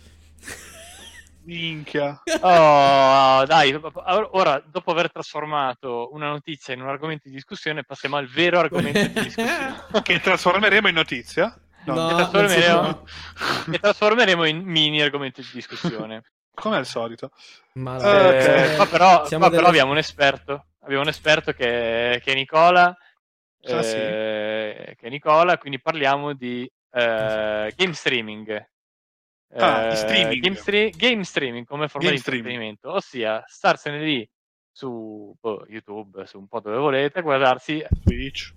Minchia. oh, dai, ora dopo aver trasformato una notizia in un argomento di discussione, passiamo al vero argomento di discussione. Che trasformeremo in notizia. No. No. che, trasformeremo, che trasformeremo in mini argomento di discussione. Come al solito. Ma Ah, ok. Eh, però, Siamo qua però delle- abbiamo un esperto. Abbiamo un esperto che, che è Nicola. Ah, sì? eh, Che è Nicola, quindi parliamo di eh, game streaming. Ah, Eh, di streaming. Game, stre- game streaming come forma Game di streaming. intrattenimento, ossia starsene lì su boh, YouTube, su un po' dove volete, guardarsi Twitch.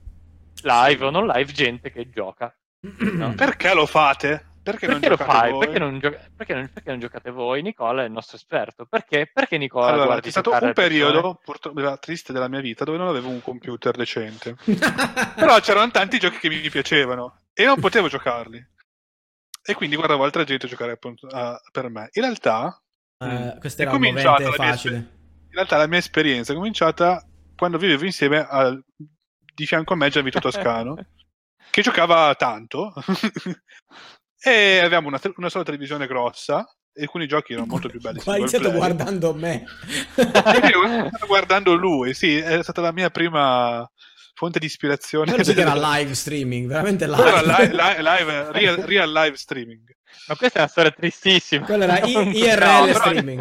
live o non live gente che gioca. no? Perché lo fate? Perché, non Perché lo giocate fai? Perché non, gioca- perché, non, perché non giocate voi? Nicola è il nostro esperto. Perché? Perché Nicola Allora, guardi c'è stato un periodo purtroppo della- triste della mia vita dove non avevo un computer decente. Però c'erano tanti giochi che mi piacevano e non potevo giocarli. E quindi guardavo altra gente giocare appunto, a- per me. In realtà, Eh, questo È cominciata la mia facile. in realtà la mia esperienza è cominciata quando vivevo insieme al- di fianco a me Gianvito Toscano, che giocava tanto. E avevamo una, te- una sola televisione grossa e alcuni giochi erano molto più belli. Qua hai iniziato player. guardando me. Guardando lui, sì, è stata la mia prima fonte di ispirazione. Io penso che era live streaming, veramente live. Quello era li- li- live, real, real live streaming. Ma questa è una storia tristissima. Quello era I- IRL No, streaming.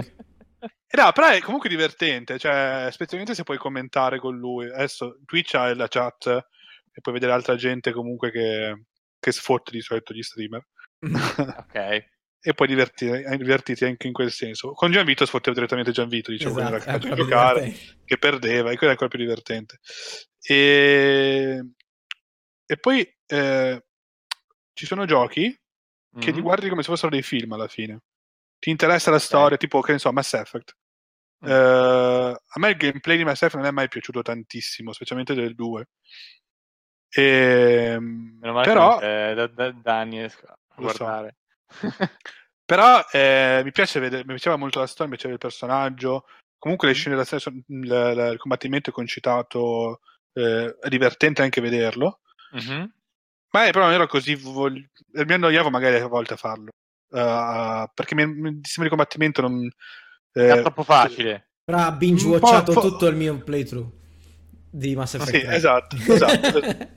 E no, però è comunque divertente, cioè, specialmente se puoi commentare con lui. Adesso Twitch ha la chat e puoi vedere altra gente comunque che, che sfotte di solito gli streamer. Ok. e puoi divertire, divertirti anche in quel senso. Con Gianvito sfottevo direttamente Gianvito, dicevo Esatto, era è capace di giocare, divertente. che perdeva, e quello è ancora più divertente. E, e poi eh, ci sono giochi che li Mhm. guardi come se fossero dei film alla fine. Ti interessa la storia, tipo, che ne so, Mass Effect. Eh, a me il gameplay di Mass Effect non è mai piaciuto tantissimo, specialmente del 2. E, Meno male però, che c'è da, da, da anni Lo so. guardare. però eh, mi piace vedere, mi piaceva molto la storia, mi piaceva il personaggio. Comunque le scene d'azione, sono- il, il- il combattimento è concitato, eh, è divertente anche vederlo. Mhm. Ma eh, però non ero così. Vog... Mi annoiavo magari a volte a farlo. Uh, perché mi, mi, il sistema di combattimento non. È eh, troppo facile. Però ha binge po'- watchato po'- tutto il mio playthrough di Mass Effect Sì, 3. esatto, esatto.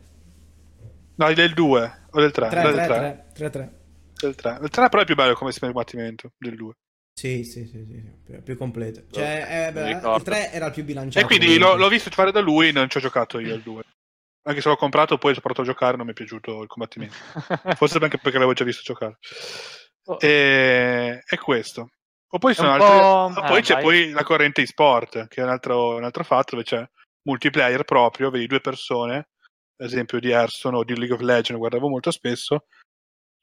No, del 2 o del 3? 3, del 3, 3. 3, 3, 3. Del 3. Il 3 però è più bello come sistema di combattimento del 2. Sì, sì, sì, sì, sì, più, più completo. Cioè, eh, beh, il 3 era il più bilanciato. E quindi l'ho, l'ho visto fare da lui, non ci ho giocato io al 2. Anche se l'ho comprato, poi ho provato a giocare, non mi è piaciuto il combattimento. Forse anche perché l'avevo già visto giocare. Oh, E, è questo. O poi, sono un altri- po'- ah, poi c'è vai. poi la corrente e-sport, che è un altro, un altro fatto dove c'è multiplayer proprio, vedi due persone, ad esempio di Hearthstone o di League of Legends, guardavo molto spesso,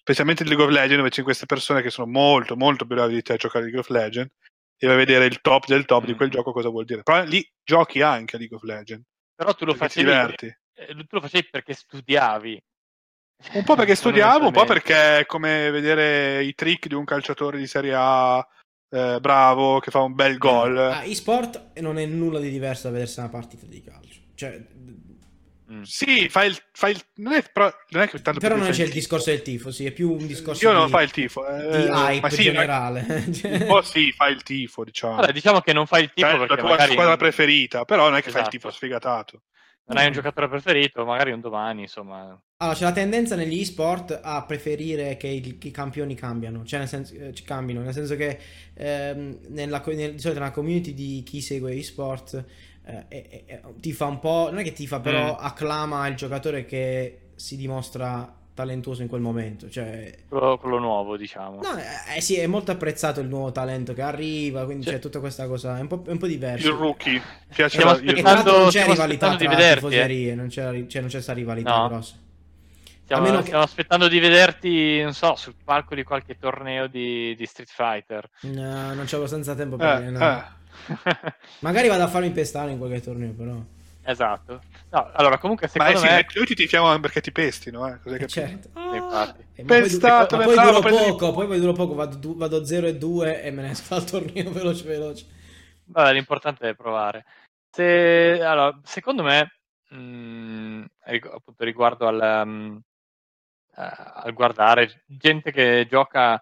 specialmente di League of Legends dove c'è queste persone che sono molto molto più bravi di te a giocare a League of Legends e vai a vedere il top del top di quel Mm. gioco cosa vuol dire. Però lì giochi anche a League of Legends, Però tu lo facevi, diverti. eh, tu lo facevi perché studiavi. Un po' perché studiavo, un po' perché è come vedere i trick di un calciatore di Serie A eh, bravo che fa un bel gol. Ah, e-sport non è nulla di diverso da vedersi una partita di calcio. Cioè, Mm. Sì, fai il, fai il- non, è, però, non è che tanto Però non c'è il tifo. discorso del tifo, sì, è più un discorso Io non di, fai il tifo. di eh, hype ma sì, generale. Un po' sì, fai il tifo, diciamo. Vabbè, diciamo che non fai il tipo Cioè, perché la tua magari squadra preferita, però non è che fai il Esatto. tifo sfigatato. non hai un giocatore preferito, magari un domani, insomma. Allora, c'è la tendenza negli e-sport a preferire che i, i campioni cambiano, cioè nel senso, eh, ci cambino, nel senso che ehm, nella, nel- di solito nella community di chi segue e-sport eh, eh, eh, ti fa un po', non è che ti fa, però Mm. acclama il giocatore che si dimostra talentuoso in quel momento, cioè... Quello, quello nuovo, diciamo. No, eh, eh, sì, è molto apprezzato il nuovo talento che arriva, quindi Sì. c'è tutta questa cosa, è un po', è un po' diverso. Il rookie. Piace Stiamo la- il- E tra l'altro non c'è Stiamo rivalità aspettando di tra vederti, eh. tifoserie, non c'è, cioè, non c'è sta rivalità No. grossa. Stiamo, meno che- stiamo aspettando di vederti, non so, sul palco di qualche torneo di, di Street Fighter. No, non c'è abbastanza tempo per Eh, allenare. Eh. Magari vado a farmi pestare in qualche torneo, però. esatto. No, allora, comunque, Ma secondo sì, me... noi ti tifiamo perché ti pestino, eh? Cos'hai Eh, certo. Ah, eh, poi, Pestato, ma poi bravo, duro prendi- poco, poi, poi duro poco, vado, vado 0 e 2 e me ne esco al torneo veloce veloce. Vabbè, l'importante è provare. Se, allora, secondo me, mh, rig- appunto riguardo al, um, eh, al guardare gente che gioca,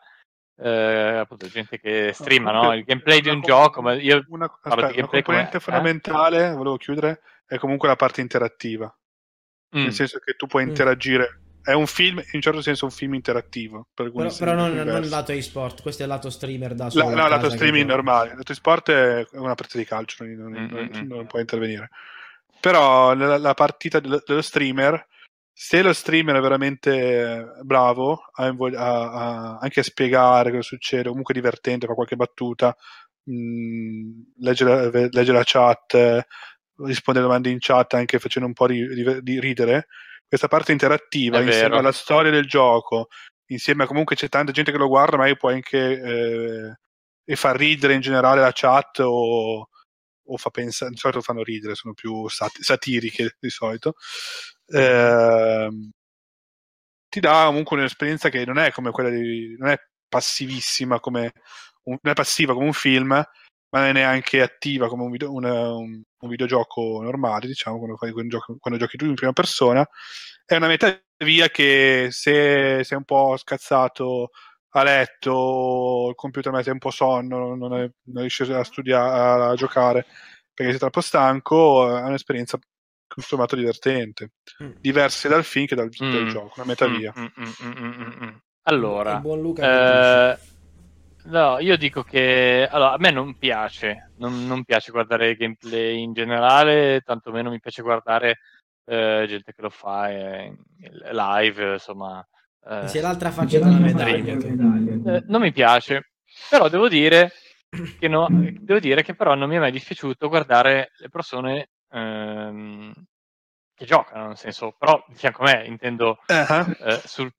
eh, appunto gente che streama no? il gameplay di un gioco, ma io una, aspetta, una gameplay come- componente eh? fondamentale, volevo chiudere, è comunque la parte interattiva. Mm, Nel senso che tu puoi Mm. interagire. È un film, in un certo senso, un film interattivo. Per Però, però non, non lato e-sport, questo è il lato streamer da La- solo. no, a lato streaming normale. Lato sport è una partita di calcio, non, non- Mm, non- mm, mm. non può intervenire. Però la, la partita dello, dello streamer, se lo streamer è veramente bravo a, a- a- anche a spiegare cosa succede, comunque divertente, fa qualche battuta, mh, legge, la, ve- legge la chat, risponde alle domande in chat anche facendo un po' di, di- di ridere, questa parte interattiva È insieme vero. alla storia del gioco, insieme a comunque c'è tanta gente che lo guarda, ma può anche eh, e fa ridere in generale la chat o, o fa pensare, di solito fanno ridere, sono più sat- satiriche di solito. Ehm, ti dà comunque un'esperienza che non è come quella di non è passivissima come un, non è passiva come un film, ma non è neanche attiva come un, video- una- un- un videogioco normale, diciamo, quando, fai, quando, giochi, quando giochi tu in prima persona. È una metà via che se sei un po' scazzato a letto, il computer mette un po' sonno, non, è- non riesci a studiare, a giocare perché sei troppo stanco, è un'esperienza tutto divertente. Mm. Diverse dal film che dal, dal Mm. gioco, una metà mm, via. mm, mm, mm, mm, mm, mm. Allora, eh, no, io dico che allora, a me non piace, non, non piace guardare il gameplay in generale, tantomeno mi piace guardare eh, gente che lo fa eh, live, insomma. Eh. Sei l'altra faccia della medaglia. tu. eh, non mi piace, però devo dire che no- devo dire che però non mi è mai dispiaciuto guardare le persone ehm, che giocano, nel senso, però di fianco a me intendo Ah, eh, sul,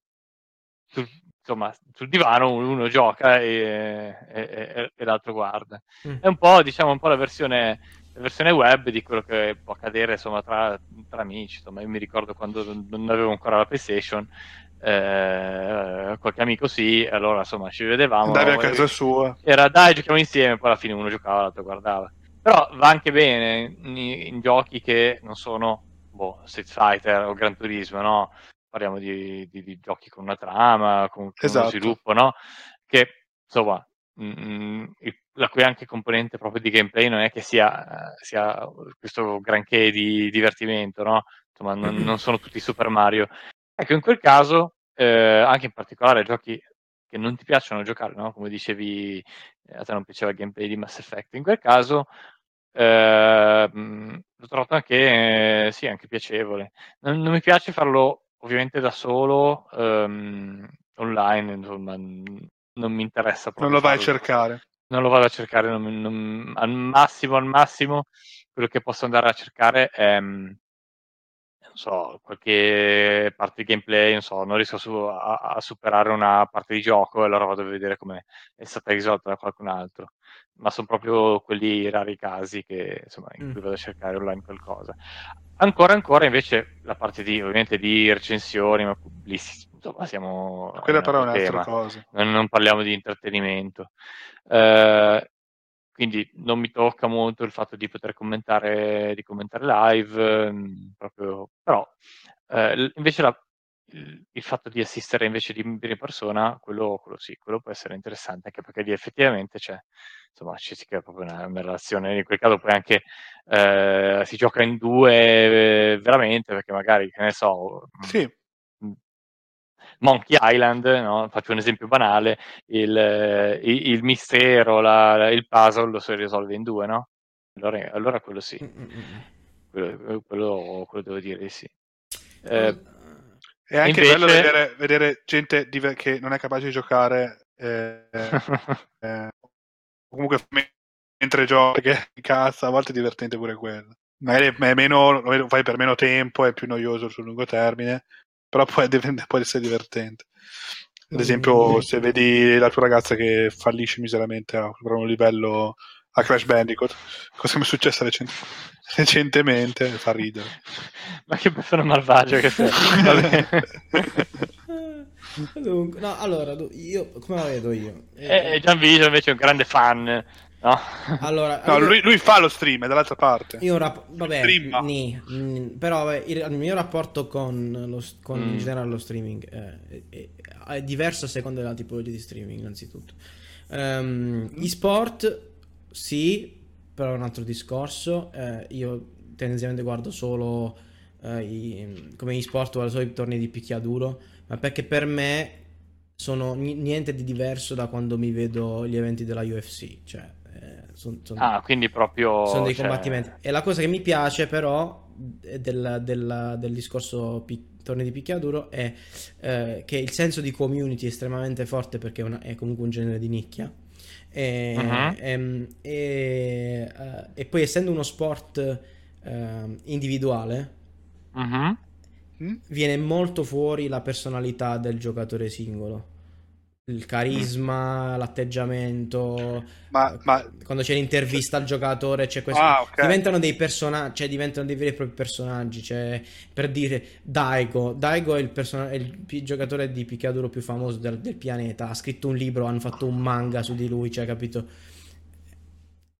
sul- insomma, sul divano uno gioca e, e- e- e l'altro guarda. Mm. È un po', diciamo, un po' la versione, versione web di quello che può accadere insomma, tra, tra amici. Insomma, io mi ricordo quando non avevo ancora la PlayStation, eh, qualche amico sì, allora insomma ci vedevamo. Andavi a e- casa sua. era dai, giochiamo insieme, poi alla fine uno giocava, l'altro guardava. Però va anche bene in, in giochi che non sono boh, Street Fighter o Gran Turismo, no? Parliamo di, di- di giochi con una trama, con, con Esatto. uno sviluppo, no? Che insomma, mm, il- la cui anche componente proprio di gameplay non è che sia, eh, sia questo granché di divertimento, no? Insomma, non, non sono tutti Super Mario. Ecco, in quel caso, eh, anche in particolare giochi che non ti piacciono giocare, no? Come dicevi, eh, a te non piaceva il gameplay di Mass Effect. In quel caso, eh, l'ho trovato anche, eh, sì, anche piacevole. Non, non mi piace farlo ovviamente da solo, ehm, online, insomma, non mi interessa proprio. Non lo vai a farlo. cercare. Non lo vado a cercare, non- non- al massimo, al massimo, quello che posso andare a cercare è, non so, qualche parte di gameplay, non so, non riesco su- a, a superare una parte di gioco e allora vado a vedere come è stata risolta da qualcun altro. Ma sono proprio quelli rari casi che, insomma, in Mm. cui vado a cercare online qualcosa. Ancora, ancora, invece, la parte di, ovviamente, di recensioni, ma lì, insomma, siamo... Quella però è un'altra cosa. non, non parliamo di intrattenimento. Eh, quindi non mi tocca molto il fatto di poter commentare, di commentare live, ehm, proprio, però eh, invece la- il, fatto di assistere invece di in persona, quello, quello sì, quello può essere interessante, anche perché lì effettivamente c'è, insomma, ci si crea proprio una, una relazione, in quel caso poi anche eh, si gioca in due eh, veramente, perché magari, che ne so, Sì, Monkey Island, no? faccio un esempio banale, il, eh, il- il mistero, la- il puzzle lo si risolve in due, no? Allora, allora quello sì, Mm, mm, mm. quello, quello- quello devo dire di sì. Eh, è anche Invece- bello vedere, vedere gente diver- che non è capace di giocare eh, eh, comunque me- mentre gioca, che cazzo, a volte è divertente pure quello. Magari è meno, lo fai per meno tempo, è più noioso sul lungo termine, però può, diventa- può essere divertente. Ad esempio, se vedi la tua ragazza che fallisce miseramente a un livello a Crash Bandicoot, cosa mi è successo recen- recentemente, fa ridere. Ma che persona malvagia che sei. Vabbè. Eh, Dunque, no, allora, io come la vedo io? E e Gianvito invece è un grande fan, no? Allora, No, lui, lui fa lo stream, è dall'altra parte. Io rap- vabbè, Streama. ni, mm, però vabbè, il, il mio rapporto con, lo, con in Mm. generale lo streaming eh, è, è- è diverso a seconda della tipologia di streaming, innanzitutto. Ehm, gli sport, sì, però è un altro discorso. Eh, io tendenzialmente guardo solo eh, i- come gli sport, guardo solo i tornei di picchiaduro, ma perché per me sono ni- niente di diverso da quando mi vedo gli eventi della UFC, cioè eh, son- son- Ah, quindi proprio... sono dei cioè, combattimenti. E la cosa che mi piace, però, del, del- del discorso pi- tornei di picchiaduro è eh, che il senso di community è estremamente forte perché è, una- è comunque un genere di nicchia. E, Mhm. ehm, e, eh, e poi, essendo uno sport ehm, individuale. Mm? viene molto fuori la personalità del giocatore singolo. Il carisma, l'atteggiamento, Ma, eh, ma quando c'è l'intervista al giocatore, c'è questo. Ah, ok. Diventano dei personaggi, cioè diventano dei veri e propri personaggi. Cioè, per dire, Daigo. Daigo è il, persona- è il pi- giocatore di picchiaduro più famoso del, del pianeta. Ha scritto un libro, hanno fatto un manga su di lui, cioè, capito?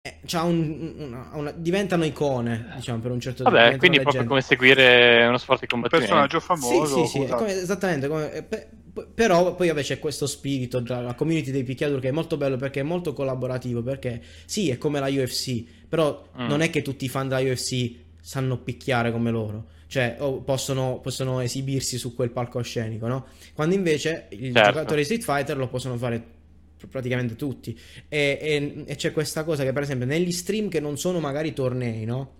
Eh, c'ha un- una- una- diventano icone, diciamo, per un certo Vabbè, diventano quindi proprio come seguire uno sport di un combattimento. personaggio Sì, famoso. sì, sì, esatto. come- esattamente. come- eh, pe- p- però poi vabbè c'è questo spirito la community dei picchiaduro che è molto bello perché è molto collaborativo. Perché sì, è come la UFC, però Mm. non è che tutti i fan della UFC sanno picchiare come loro. Cioè, o possono, possono esibirsi su quel palcoscenico, no? Quando invece il Certo. giocatore Street Fighter lo possono fare pr- praticamente tutti. E, e- e c'è questa cosa che, per esempio, negli stream che non sono magari tornei, no?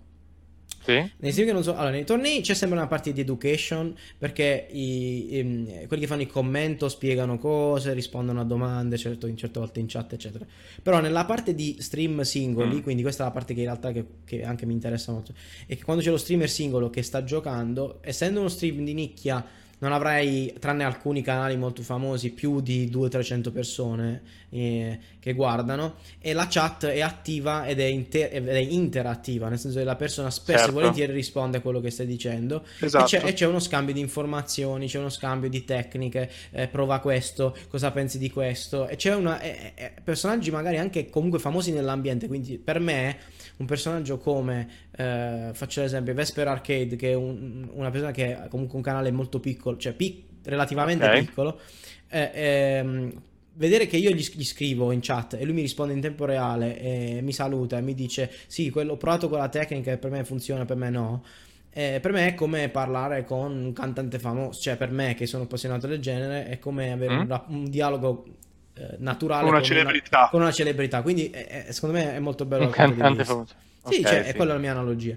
Sì? Nei che non so, allora, nei tornei c'è sempre una parte di education perché i, ehm, quelli che fanno il commento spiegano cose, rispondono a domande, certo, in certe volte in chat, eccetera. Però nella parte di stream singoli, Mm. quindi questa è la parte che in realtà che, che anche mi interessa molto, è che quando c'è lo streamer singolo che sta giocando, essendo uno stream di nicchia, non avrai, tranne alcuni canali molto famosi, più di 200-300 persone eh, che guardano e la chat è attiva ed è, inter- ed è interattiva, nel senso che la persona spesso Certo. e volentieri risponde a quello che stai dicendo Esatto. e, c'è, e c'è uno scambio di informazioni, c'è uno scambio di tecniche, eh, prova questo, cosa pensi di questo e c'è una, e- e- e personaggi magari anche comunque famosi nell'ambiente, quindi per me un personaggio come, eh, faccio l'esempio, Vesper Arcade, che è un- una persona che ha comunque un canale molto piccolo, cioè pic- relativamente Ok. piccolo, eh, ehm, vedere che io gli, gli scrivo in chat e lui mi risponde in tempo reale e mi saluta e mi dice sì, quello ho provato con la tecnica e per me funziona, per me no. Eh, per me è come parlare con un cantante famoso, cioè per me che sono appassionato del genere è come avere Mm. un, un dialogo naturale Con una celebrità. con una celebrità. Quindi eh, eh, secondo me è molto bello. Un cantante famoso. Sì, Ok, cioè, sì. è quella la mia analogia.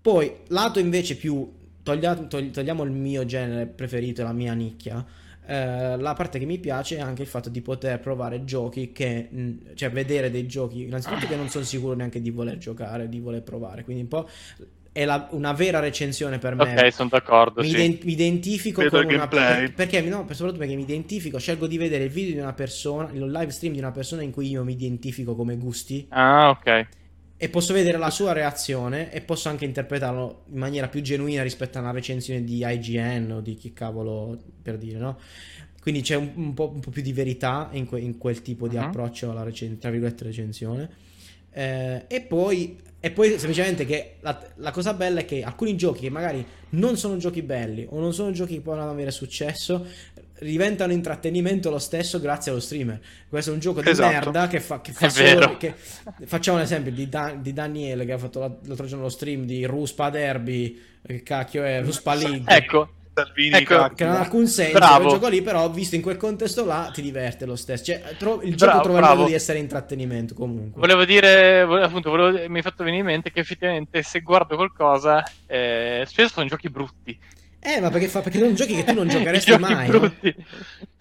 Poi, lato invece più, toglia- togli- togliamo il mio genere preferito, la mia nicchia. eh, la parte che mi piace è anche il fatto di poter provare giochi che, mh, cioè vedere dei giochi, innanzitutto che non sono sicuro neanche di voler giocare, di voler provare, quindi un po' è la- una vera recensione per me. Ok, sono d'accordo, Mi, sì. ident- mi identifico Vedo con una per- perché no, per- soprattutto perché mi identifico, scelgo di vedere il video di una persona, il live stream di una persona in cui io mi identifico come gusti Ah, ok. e posso vedere la sua reazione e posso anche interpretarlo in maniera più genuina rispetto a una recensione di IGN o di chi cavolo per dire, no? Quindi c'è un, un po', un po' più di verità in, que- in quel tipo di Mhm. approccio alla recen- tra virgolette, recensione. Eh, e poi e poi semplicemente che la, la cosa bella è che alcuni giochi che magari non sono giochi belli o non sono giochi che possono avere successo diventano intrattenimento lo stesso grazie allo streamer. Questo è un gioco di Esatto. merda che fa, che fa solo- che- facciamo un esempio di, Dan- di Daniele che ha fatto la- l'altro giorno lo stream di Ruspa Derby, che cacchio è Ruspa League. Ecco, Salvini, Ecco. Che non ha alcun senso Bravo. quel gioco lì, però visto in quel contesto là ti diverte lo stesso. Cioè, tro- il gioco Bravo, trova il bravo. modo di essere intrattenimento comunque. volevo dire, appunto, volevo- mi è fatto venire in mente che effettivamente se guardo qualcosa, eh, spesso sono giochi brutti. Eh, ma perché, fa, perché sono giochi che tu non giocheresti Giochi mai. no? brutti.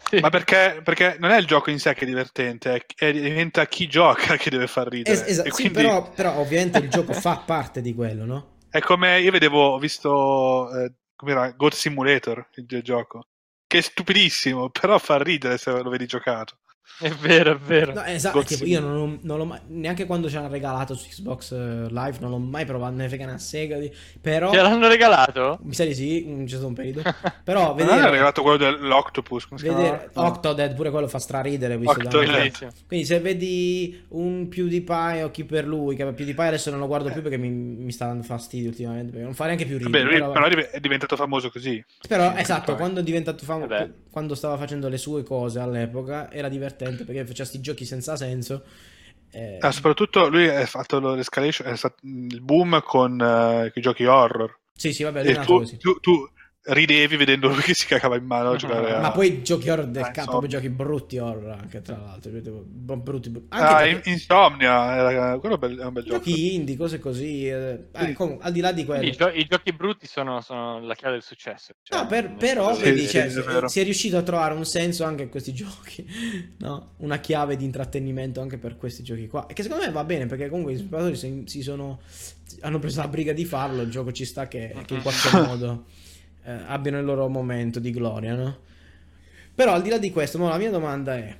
Sì. Ma perché, perché non è il gioco in sé che è divertente, è, è- diventa chi gioca che deve far ridere. Es- esatto, E sì, quindi però, però ovviamente il gioco fa parte di quello, no? È come io vedevo, ho visto eh, com'era God Simulator, il il gioco, che è stupidissimo, però fa ridere se lo vedi giocato. È vero, è vero. No, esatto, tipo, io non, non l'ho mai, neanche quando ci hanno regalato su Xbox eh, Live, non l'ho mai provato, ne frega una sega di, però Ce l'hanno regalato? mi sa di sì, mm, c'è stato un periodo. Però Ma non è vedere, regalato quello dell'Octopus, come vedere chiama? Octodad pure quello fa straridere visto da- Octodad. Quindi se vedi un PewDiePie o chi per lui, che PewDiePie adesso non lo guardo più perché mi, mi sta dando fastidio ultimamente, non fa neanche più ridere. Vabbè, però, però è div- è diventato famoso così. però, Sì, esatto, quando è diventato famoso. Quando stava facendo le sue cose all'epoca, era divertente perché faceva sti giochi senza senso. eh, Ah, soprattutto lui ha fatto l'escalation, è stato il boom con eh, i giochi horror. sì, sì, vabbè, è nato tu, così. tu- tu ridevi vedendo lui che si cagava in mano a giocare a... Ma poi giochi horror del Ah, insomma. proprio giochi brutti horror anche tra l'altro, brutti, brutti. Ah, Anche in- giochi, Insomnia, era- quello è un bel- è un bel gioco. giochi indie, cose così. eh, eh, Sì. comunque, al di là di quello. I, gio- i giochi brutti sono, sono la chiave del successo. Cioè, No, per- però Sì, cioè, sì, si, è si è riuscito a trovare un senso anche in questi giochi, no? Una chiave di intrattenimento anche per questi giochi qua. E che secondo me va bene perché comunque i sviluppatori si, si sono hanno preso la briga di farlo. Il gioco ci sta che, che in qualche modo eh, abbiano il loro momento di gloria, no? Però al di là di questo, la mia domanda è: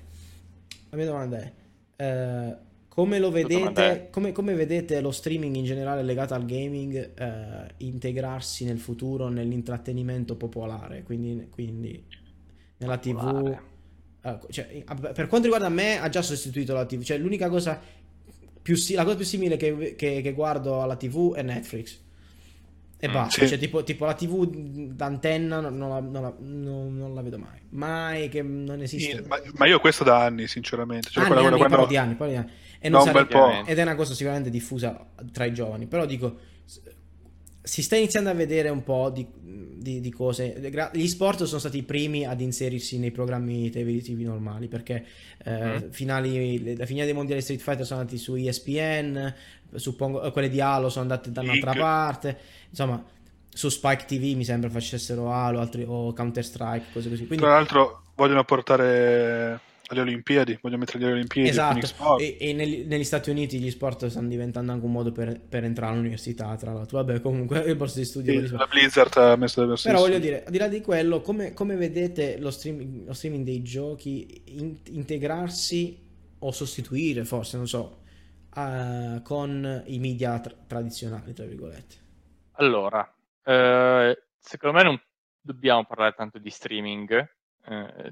la mia domanda è eh, come lo vedete? Come, come vedete lo streaming in generale legato al gaming eh, integrarsi nel futuro nell'intrattenimento popolare? Quindi, quindi nella TV. Popolare. eh, cioè, a- per quanto riguarda me, ha già sostituito la TV. Cioè, l'unica cosa più, la cosa più simile che, che- che guardo alla TV è Netflix. E Mm, basta. sì. Cioè, tipo, tipo la TV d'antenna non, non la, non la- non- non la vedo mai. Mai che non esiste. Sì, ma, ma io questo da anni, sinceramente. Cioè, Anni, anni, quando- parlo di anni, parlo di anni. E non un sare- bel po'. Ovviamente. Ed è una cosa sicuramente diffusa tra i giovani. Però dico, si sta iniziando a vedere un po' di, di- di cose. Gli sport sono stati i primi ad inserirsi nei programmi televisivi normali perché eh, Mm. finali, la finale dei mondiali Street Fighter sono andati su ESPN, suppongo, eh, quelle di Halo sono andate da un'altra League. parte. Insomma, su Spike TV mi sembra facessero Halo altri, o Counter Strike, cose così. Quindi, Tra l'altro vogliono portare alle Olimpiadi, vogliono mettere alle Olimpiadi Esatto, e, e negli, negli Stati Uniti gli sport stanno diventando anche un modo per, per entrare all'università, tra l'altro. Vabbè, comunque il borso di studio. Sì, la Blizzard ha messo delle Però voglio dire, al di là di quello, come, come vedete lo streaming, lo streaming dei giochi in- integrarsi o sostituire, forse, non so, eh, con i media tra- tradizionali, tra virgolette? Allora, eh, secondo me non dobbiamo parlare tanto di streaming, eh,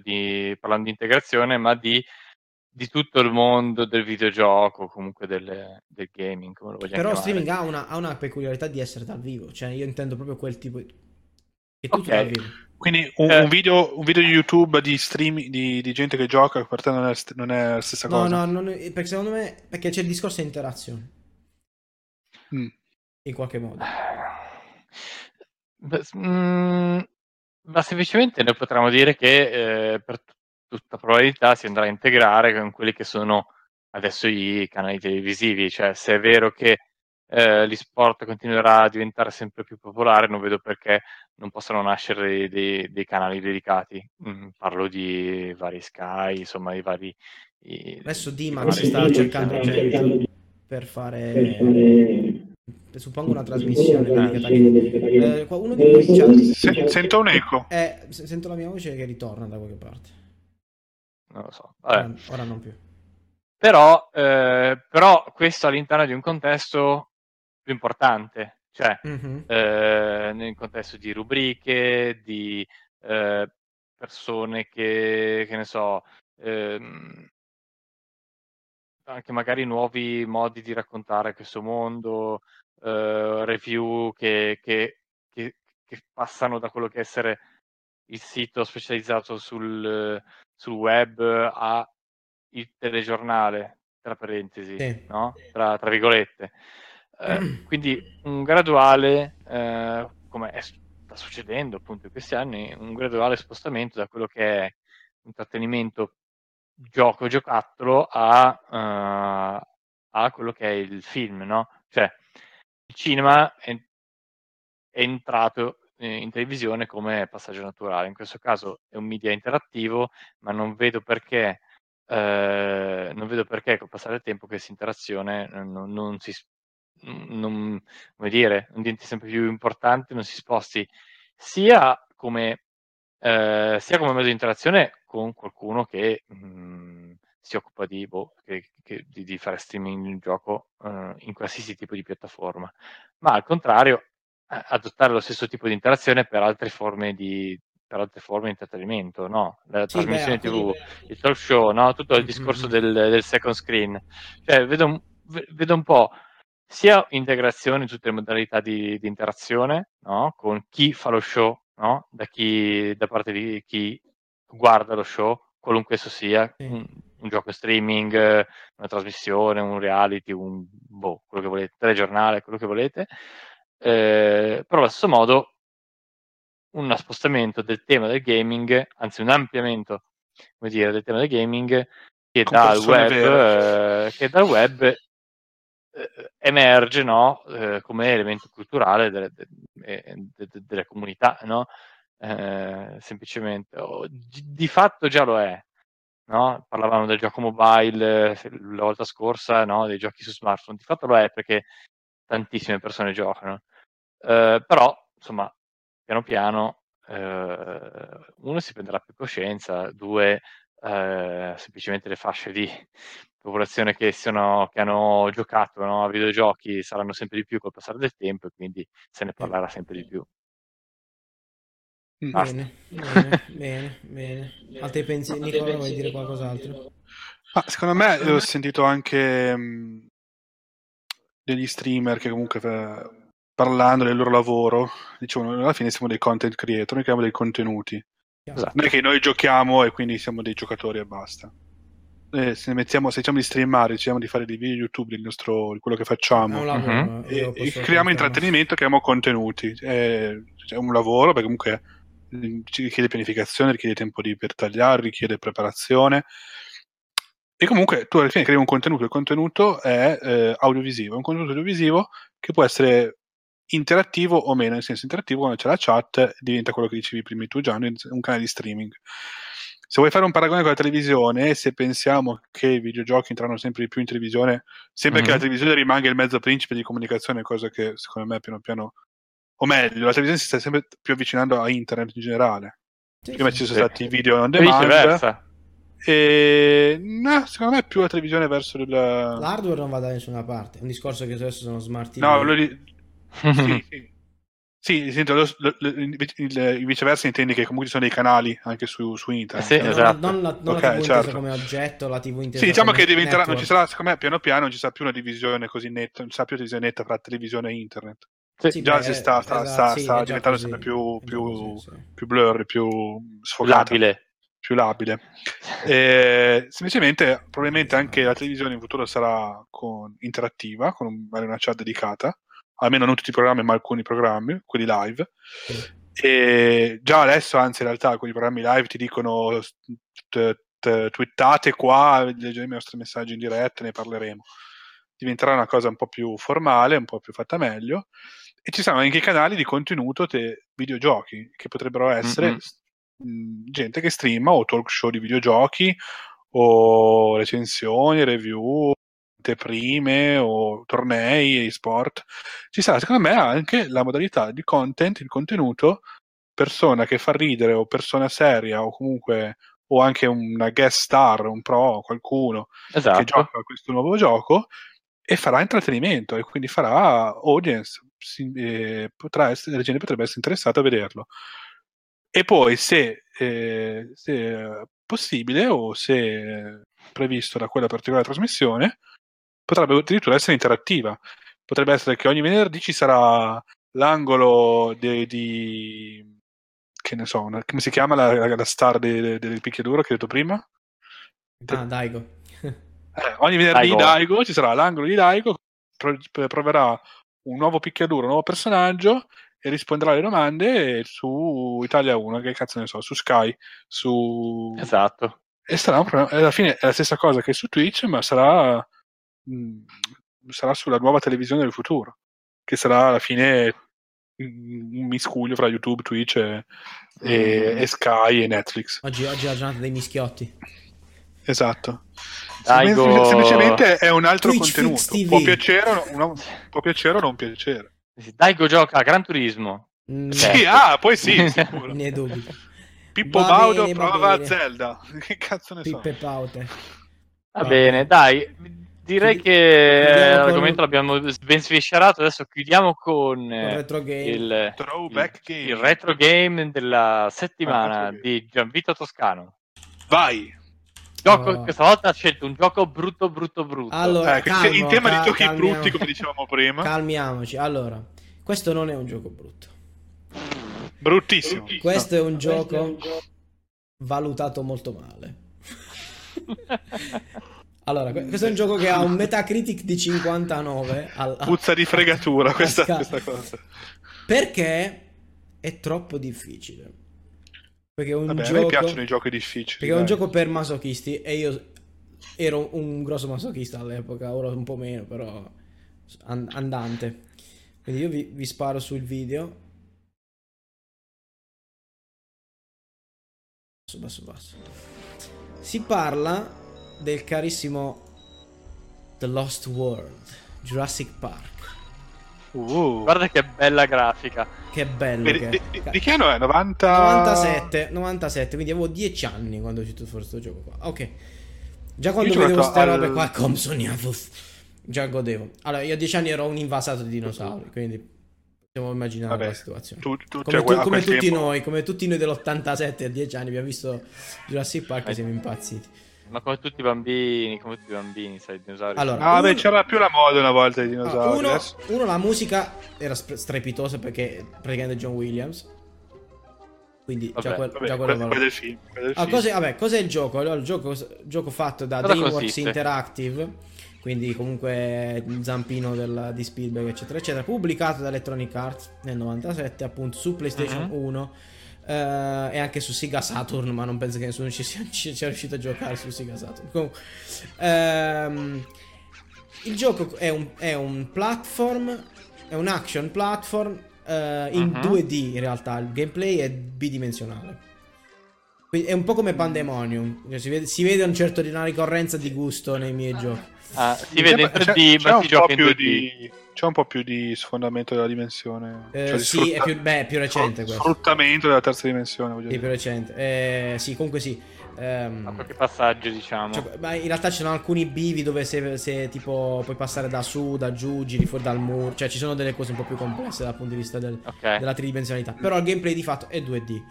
di- parlando di integrazione, ma di, di tutto il mondo del videogioco, comunque del, del gaming, come lo vogliamo Però chiamare. streaming ha una, ha una peculiarità di essere dal vivo, cioè io intendo proprio quel tipo di... È tutto Ok. dal vivo. Quindi un, Eh. un video, un video di YouTube di stream di, di gente che gioca per te non è, non è la stessa No, cosa. no, non è- perché secondo me perché c'è il discorso di interazione Mm. in qualche modo. Beh, mm, ma semplicemente noi potremmo dire che eh, per t- tutta probabilità si andrà a integrare con quelli che sono adesso i canali televisivi, cioè se è vero che eh, l'esport continuerà a diventare sempre più popolare, non vedo perché non possano nascere dei, dei- dei canali dedicati. Mm, parlo di vari Sky, insomma, di vari... i- Adesso di D-Max vari- sta cercando gente per fare suppongo una trasmissione eh, uno di voi in chat- Se- sento un eco. eh, se- sento la mia voce che ritorna da qualche parte. Non lo so. Vabbè. Ora, ora non più. Però, eh, però questo all'interno di un contesto più importante, cioè Mhm. eh, nel contesto di rubriche, di eh, persone che, che ne so, ehm, anche magari nuovi modi di raccontare questo mondo, eh, review che, che- che- passano da quello che essere il sito specializzato sul, sul web a il telegiornale, tra parentesi, Sì. no? Tra, tra virgolette. Eh, quindi un graduale, eh, come è- sta succedendo appunto in questi anni, un graduale spostamento da quello che è intrattenimento gioco giocattolo a, eh, a quello che è il film, no? Cioè, il cinema è, è entrato eh, in televisione come passaggio naturale. In questo caso è un media interattivo, ma non vedo perché, eh, non vedo perché col passare del tempo questa interazione non, non si non, come dire, non diventi sempre più importante, non si sposti sia come, eh, sia come mezzo di interazione con qualcuno che mh, si occupa di, boh, che, che, di, di, fare streaming di un gioco uh, in qualsiasi tipo di piattaforma, ma al contrario eh, adottare lo stesso tipo di interazione per altre forme di, per altre forme di intrattenimento, no? La sì, trasmissione beh, TV, il talk show, no? Tutto il discorso mm-hmm. del, del, second screen. Cioè, vedo, vedo un po' sia integrazione in tutte le modalità di, di interazione, no? Con chi fa lo show, no? Da, chi, da parte di chi guarda lo show, qualunque esso sia, sì. un, un, gioco streaming, una trasmissione, un reality, un boh, quello che volete, telegiornale, quello che volete. Eh, però allo stesso modo uno spostamento del tema del gaming, anzi un ampliamento come dire, del tema del gaming che dal web, eh, che dal web eh, emerge no, eh, come elemento culturale delle, de, de, de, delle comunità, no? eh, semplicemente. O, di fatto già lo è. No? Parlavamo del gioco mobile la volta scorsa, dei giochi su smartphone. Di fatto lo è perché tantissime persone giocano. Eh, però, insomma, piano piano, eh, uno si prenderà più coscienza, due, eh, semplicemente le fasce di popolazione che, sono, che hanno giocato no, a videogiochi saranno sempre di più col passare del tempo e quindi se ne parlerà sempre di più. Bene, bene, bene, bene. Altri pensieri, Nicola, vuoi dire qualcos'altro? Ah, secondo me ho sentito anche mh, degli streamer che comunque eh, parlando del loro lavoro dicevano alla fine siamo dei content creator, noi creiamo dei contenuti. Esatto. Non è che noi giochiamo e quindi siamo dei giocatori e basta eh, se, mettiamo, se diciamo di streamare, diciamo di fare dei video YouTube del nostro, di quello che facciamo, lavoro, uh-huh. e, e creiamo intrattenimento, creiamo contenuti. È, è, un lavoro perché comunque ci richiede pianificazione, richiede tempo di, per tagliare, richiede preparazione. E comunque tu alla fine crei un contenuto, il contenuto è eh, audiovisivo, è un contenuto audiovisivo che può essere interattivo o meno, nel senso interattivo quando c'è la chat diventa quello che dicevi prima tu Gianni, un canale di streaming se vuoi fare un paragone con la televisione, se pensiamo che i videogiochi entreranno sempre di più in televisione, sempre mm-hmm. che la mhm. televisione rimanga il mezzo principe di comunicazione, cosa che secondo me piano piano, o meglio, la televisione si sta sempre più avvicinando a internet in generale. Sì, Prima sì, ci sono sì. stati i video on demand. E no, secondo me più la televisione verso il... l'hardware non va da nessuna parte. È un discorso che adesso sono smart TV. No, lo di... sì, sì. Sì, sento, lo, lo, lo, il, il, viceversa intendi che comunque ci sono dei canali anche su, su internet. Sì, esatto. Non, non, la, non okay, la TV certo. come oggetto, la TV intesa Sì, diciamo che diventerà, non ci sarà, secondo me, piano piano non ci sarà più una divisione così netta, non ci sarà più una divisione netta tra televisione e internet. Sì, già beh, si sta, sta, esatto, sta, sì, sta diventando sempre più, più, così, sì. più blurry, più sfogata. Labile. Più labile. e, semplicemente, probabilmente anche la televisione in futuro sarà con, interattiva, con una chat dedicata almeno non tutti i programmi, ma alcuni programmi, quelli live. E già adesso, anzi, in realtà, alcuni programmi live ti dicono twittate qua, leggete i nostri messaggi in diretta, ne parleremo. Diventerà una cosa un po' più formale, un po' più fatta meglio. E ci saranno anche i canali di contenuto te videogiochi, che potrebbero essere mm-hmm. gente che streama o talk show di videogiochi o recensioni, review, anteprime o tornei e sport, ci sarà secondo me anche la modalità di content, il contenuto, persona che fa ridere o persona seria o comunque o anche una guest star, un pro, qualcuno esatto. che gioca a questo nuovo gioco e farà intrattenimento e quindi farà audience, si, eh, potrà essere, la gente potrebbe essere interessata a vederlo. E poi se, eh, se possibile o se previsto da quella particolare trasmissione, potrebbe addirittura essere interattiva. Potrebbe essere che ogni venerdì ci sarà l'angolo de- di... che ne so, una- come si chiama la, la- la star de- de- del picchiaduro che ho detto prima? Ah, Daigo. Eh, ogni venerdì Daigo. Daigo. ci sarà l'angolo di Daigo, pro- proverà un nuovo picchiaduro, un nuovo personaggio e risponderà alle domande su Italia 1, che cazzo ne so, su Sky, su... Esatto. E sarà un pro- alla fine è la stessa cosa che su Twitch, ma sarà, mh, sarà sulla nuova televisione del futuro, che sarà alla fine mh, un miscuglio fra YouTube, Twitch e, e- e Sky e Netflix. Oggi, oggi è la giornata dei mischiotti. Esatto. Daigo- Sem- Semplicemente è un altro Twitch contenuto. Può piacere, o no- può piacere o non piacere. Daigo gioca a Gran Turismo. Mm, Sì. Sì, ah, poi sì, sicuro. Ne dubito. Pippo Va Baudo bene, va prova. Zelda. Che cazzo ne so? Pippe Paute. Va Va bene, bene. dai. Direi che con- l'argomento l'abbiamo ben sviscerato. Adesso chiudiamo con Con eh, retro game. il, Throwback il- game. il retro game della settimana Ah, game. di Gianvito Toscano. Vai. Gioco, Oh. Questa volta ha scelto un gioco brutto, brutto, brutto. Allora, Eh, calmo, in tema cal- di giochi calmiamo- brutti, come dicevamo prima, Calmiamoci. Allora, questo non è un gioco brutto. bruttissimo. Questo è un gioco valutato molto male. Allora, que- questo è un gioco che ha un Metacritic di 59 al- a- Puzza di fregatura a questa, questa cosa. Perché è troppo difficile. Perché è un Vabbè, a gioco me piacciono i giochi difficili. Perché è un dai. gioco per masochisti e io ero un grosso masochista all'epoca, ora un po' meno, però an- andante. Quindi io vi, vi sparo sul video. Basso, basso, basso. Si parla del carissimo The Lost World, Jurassic Park. Uh. Guarda che bella grafica. Che bello Di, che di- di- che anno è? 90... 97, 97, quindi avevo 10 anni quando è uscito questo gioco qua. Ok. Già quando Io vedevo queste al- robe qua, come sognavo. Già godevo. Allora, io a 10 anni ero un invasato di dinosauri, quindi possiamo immaginare Vabbè, la situazione. tu- tu- come cioè, tu- come tutti tempo- noi, come tutti noi dell'87 a 10 anni abbiamo visto Jurassic Park e Eh. siamo impazziti. Ma come tutti i bambini, come tutti i bambini, sai, i dinosauri. Allora, Ah, beh, uno- c'era più la moda una volta di Ah, dinosauri. uno, adesso- uno, la musica era strepitosa perché praticamente John Williams. Quindi già, Vabbè, quel- Vabbè, già quello quello del film. Ah, cos'è, vabbè, cos'è il gioco? Allora, il gioco, gioco fatto da Cosa DreamWorks consiste? Interactive, quindi comunque il zampino del- di Spielberg, eccetera, eccetera, pubblicato da Electronic Arts nel 97, appunto su PlayStation Mhm. 1 eh, e anche su Sega Saturn, ma non penso che nessuno ci sia, ci sia riuscito a giocare su Sega Saturn. Comunque, ehm, il gioco è un, è un platform, è un action platform eh, in Mhm. 2D in realtà, il gameplay è bidimensionale. Quindi È un po' come Pandemonium, cioè, si, vede, si vede un certo di una ricorrenza di gusto nei miei giochi. Ah, si vede in sembra- 3D, c'è ma si gioca in più 2D. di- C'è un po' più di sfondamento della dimensione. Eh, cioè di sì, sfrutta- è più, beh, è più recente questo. Sfruttamento della terza dimensione, voglio Sì, più recente. Eh, sì, comunque sì. Ehm, Ma qualche passaggio, diciamo. cioè, ma in realtà ci sono alcuni bivi dove se, se tipo puoi passare da su, da giù, giri fuori dal muro. Cioè ci sono delle cose un po' più complesse dal punto di vista del, ok. della tridimensionalità. Però il gameplay di fatto è 2D.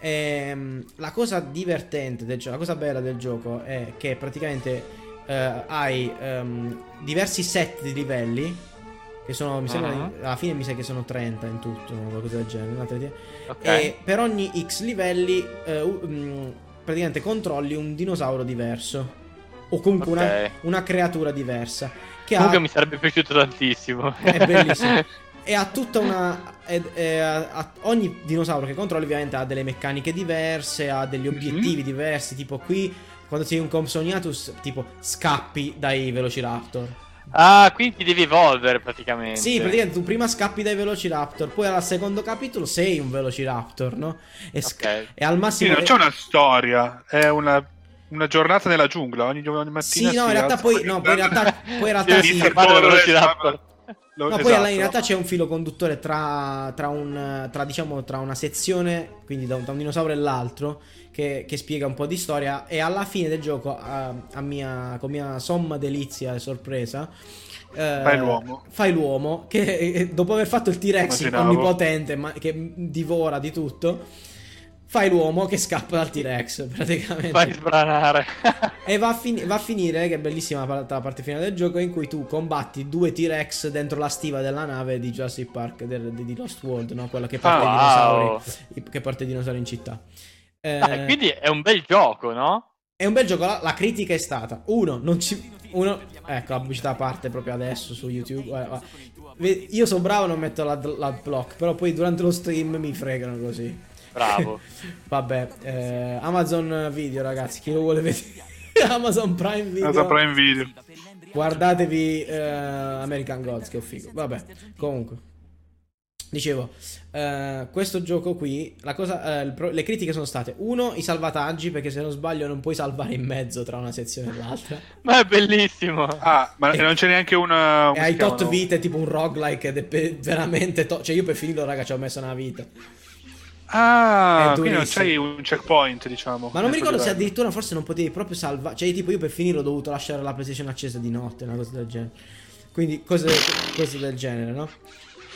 Ehm, la cosa divertente, del gioco, la cosa bella del gioco è che praticamente eh, hai ehm, diversi set di livelli. Che sono, mi sembra, Mhm. alla fine mi sa che sono 30 in tutto, qualcosa del genere. una trentina. ok. E per ogni X livelli, eh, mm, praticamente controlli un dinosauro diverso. O comunque una, Ok. una creatura diversa. Che ha, Comunque mi sarebbe piaciuto tantissimo. è bellissimo. e ha tutta una. ed- e ha- ha- ogni dinosauro che controlli, ovviamente, ha delle meccaniche diverse, ha degli obiettivi diversi. Tipo, qui, quando sei un Compsognatus, tipo, scappi dai Velociraptor. Ah, quindi ti devi evolvere praticamente. Sì, praticamente tu prima scappi dai Velociraptor, poi al secondo capitolo sei un Velociraptor, no? E, sc- Ok. e al Sì, massimo. non c'è una storia, è una, una giornata nella giungla. Ogni, ogni mattina Sì, no, in realtà poi, no, poi in realtà, poi in realtà sì. Lo- No, poi esatto. in realtà c'è un filo conduttore tra, tra un, tra, diciamo, tra una sezione, quindi da un, da un dinosauro e l'altro, che, che spiega un po' di storia. E alla fine del gioco, a, a mia, con mia somma delizia e sorpresa, eh, Fai l'uomo. Fai l'uomo che eh, dopo aver fatto il T-Rex Immaginavo. onnipotente, ma che divora di tutto. Fai l'uomo che scappa dal T-Rex, praticamente. Fai sbranare. E va a, fin- va a finire, che è bellissima la parte, finale del gioco, in cui tu combatti due T-Rex dentro la stiva della nave di Jurassic Park, del- di, Lost World, no? Quella che porta, Ah, i, wow. dinosauri, che porta i dinosauri in città. Eh, Dai, quindi è un bel gioco, no? È un bel gioco, la, la critica è stata, uno, non ci... Uno, ecco, la pubblicità parte proprio adesso su YouTube. guarda, guarda. Ve- Io sono bravo, non metto l'ad, l'adblock, però poi durante lo stream mi fregano così. Bravo. Vabbè, eh, Amazon Video, ragazzi, chi lo vuole vedere? Amazon Prime Video. Casa Prime Video. Guardatevi eh, American Gods, che figo. Vabbè, comunque. Dicevo, eh, questo gioco qui, la cosa, eh, pro- le critiche sono state, uno, i salvataggi, perché se non sbaglio non puoi salvare in mezzo tra una sezione e l'altra. Ma è bellissimo. Ah, ma E- non c'è neanche una... e come hai si tot vite, tipo un roguelike, ed è pe- veramente... to- cioè io per finirlo, raga, ci ho messo una vita. Ah, quindi non c'hai un checkpoint, diciamo. Ma non mi ricordo se livello. addirittura forse non potevi proprio salvare. Cioè, tipo, io per finire ho dovuto lasciare la PlayStation accesa di notte, una cosa del genere. Quindi, cose, cose del genere, no?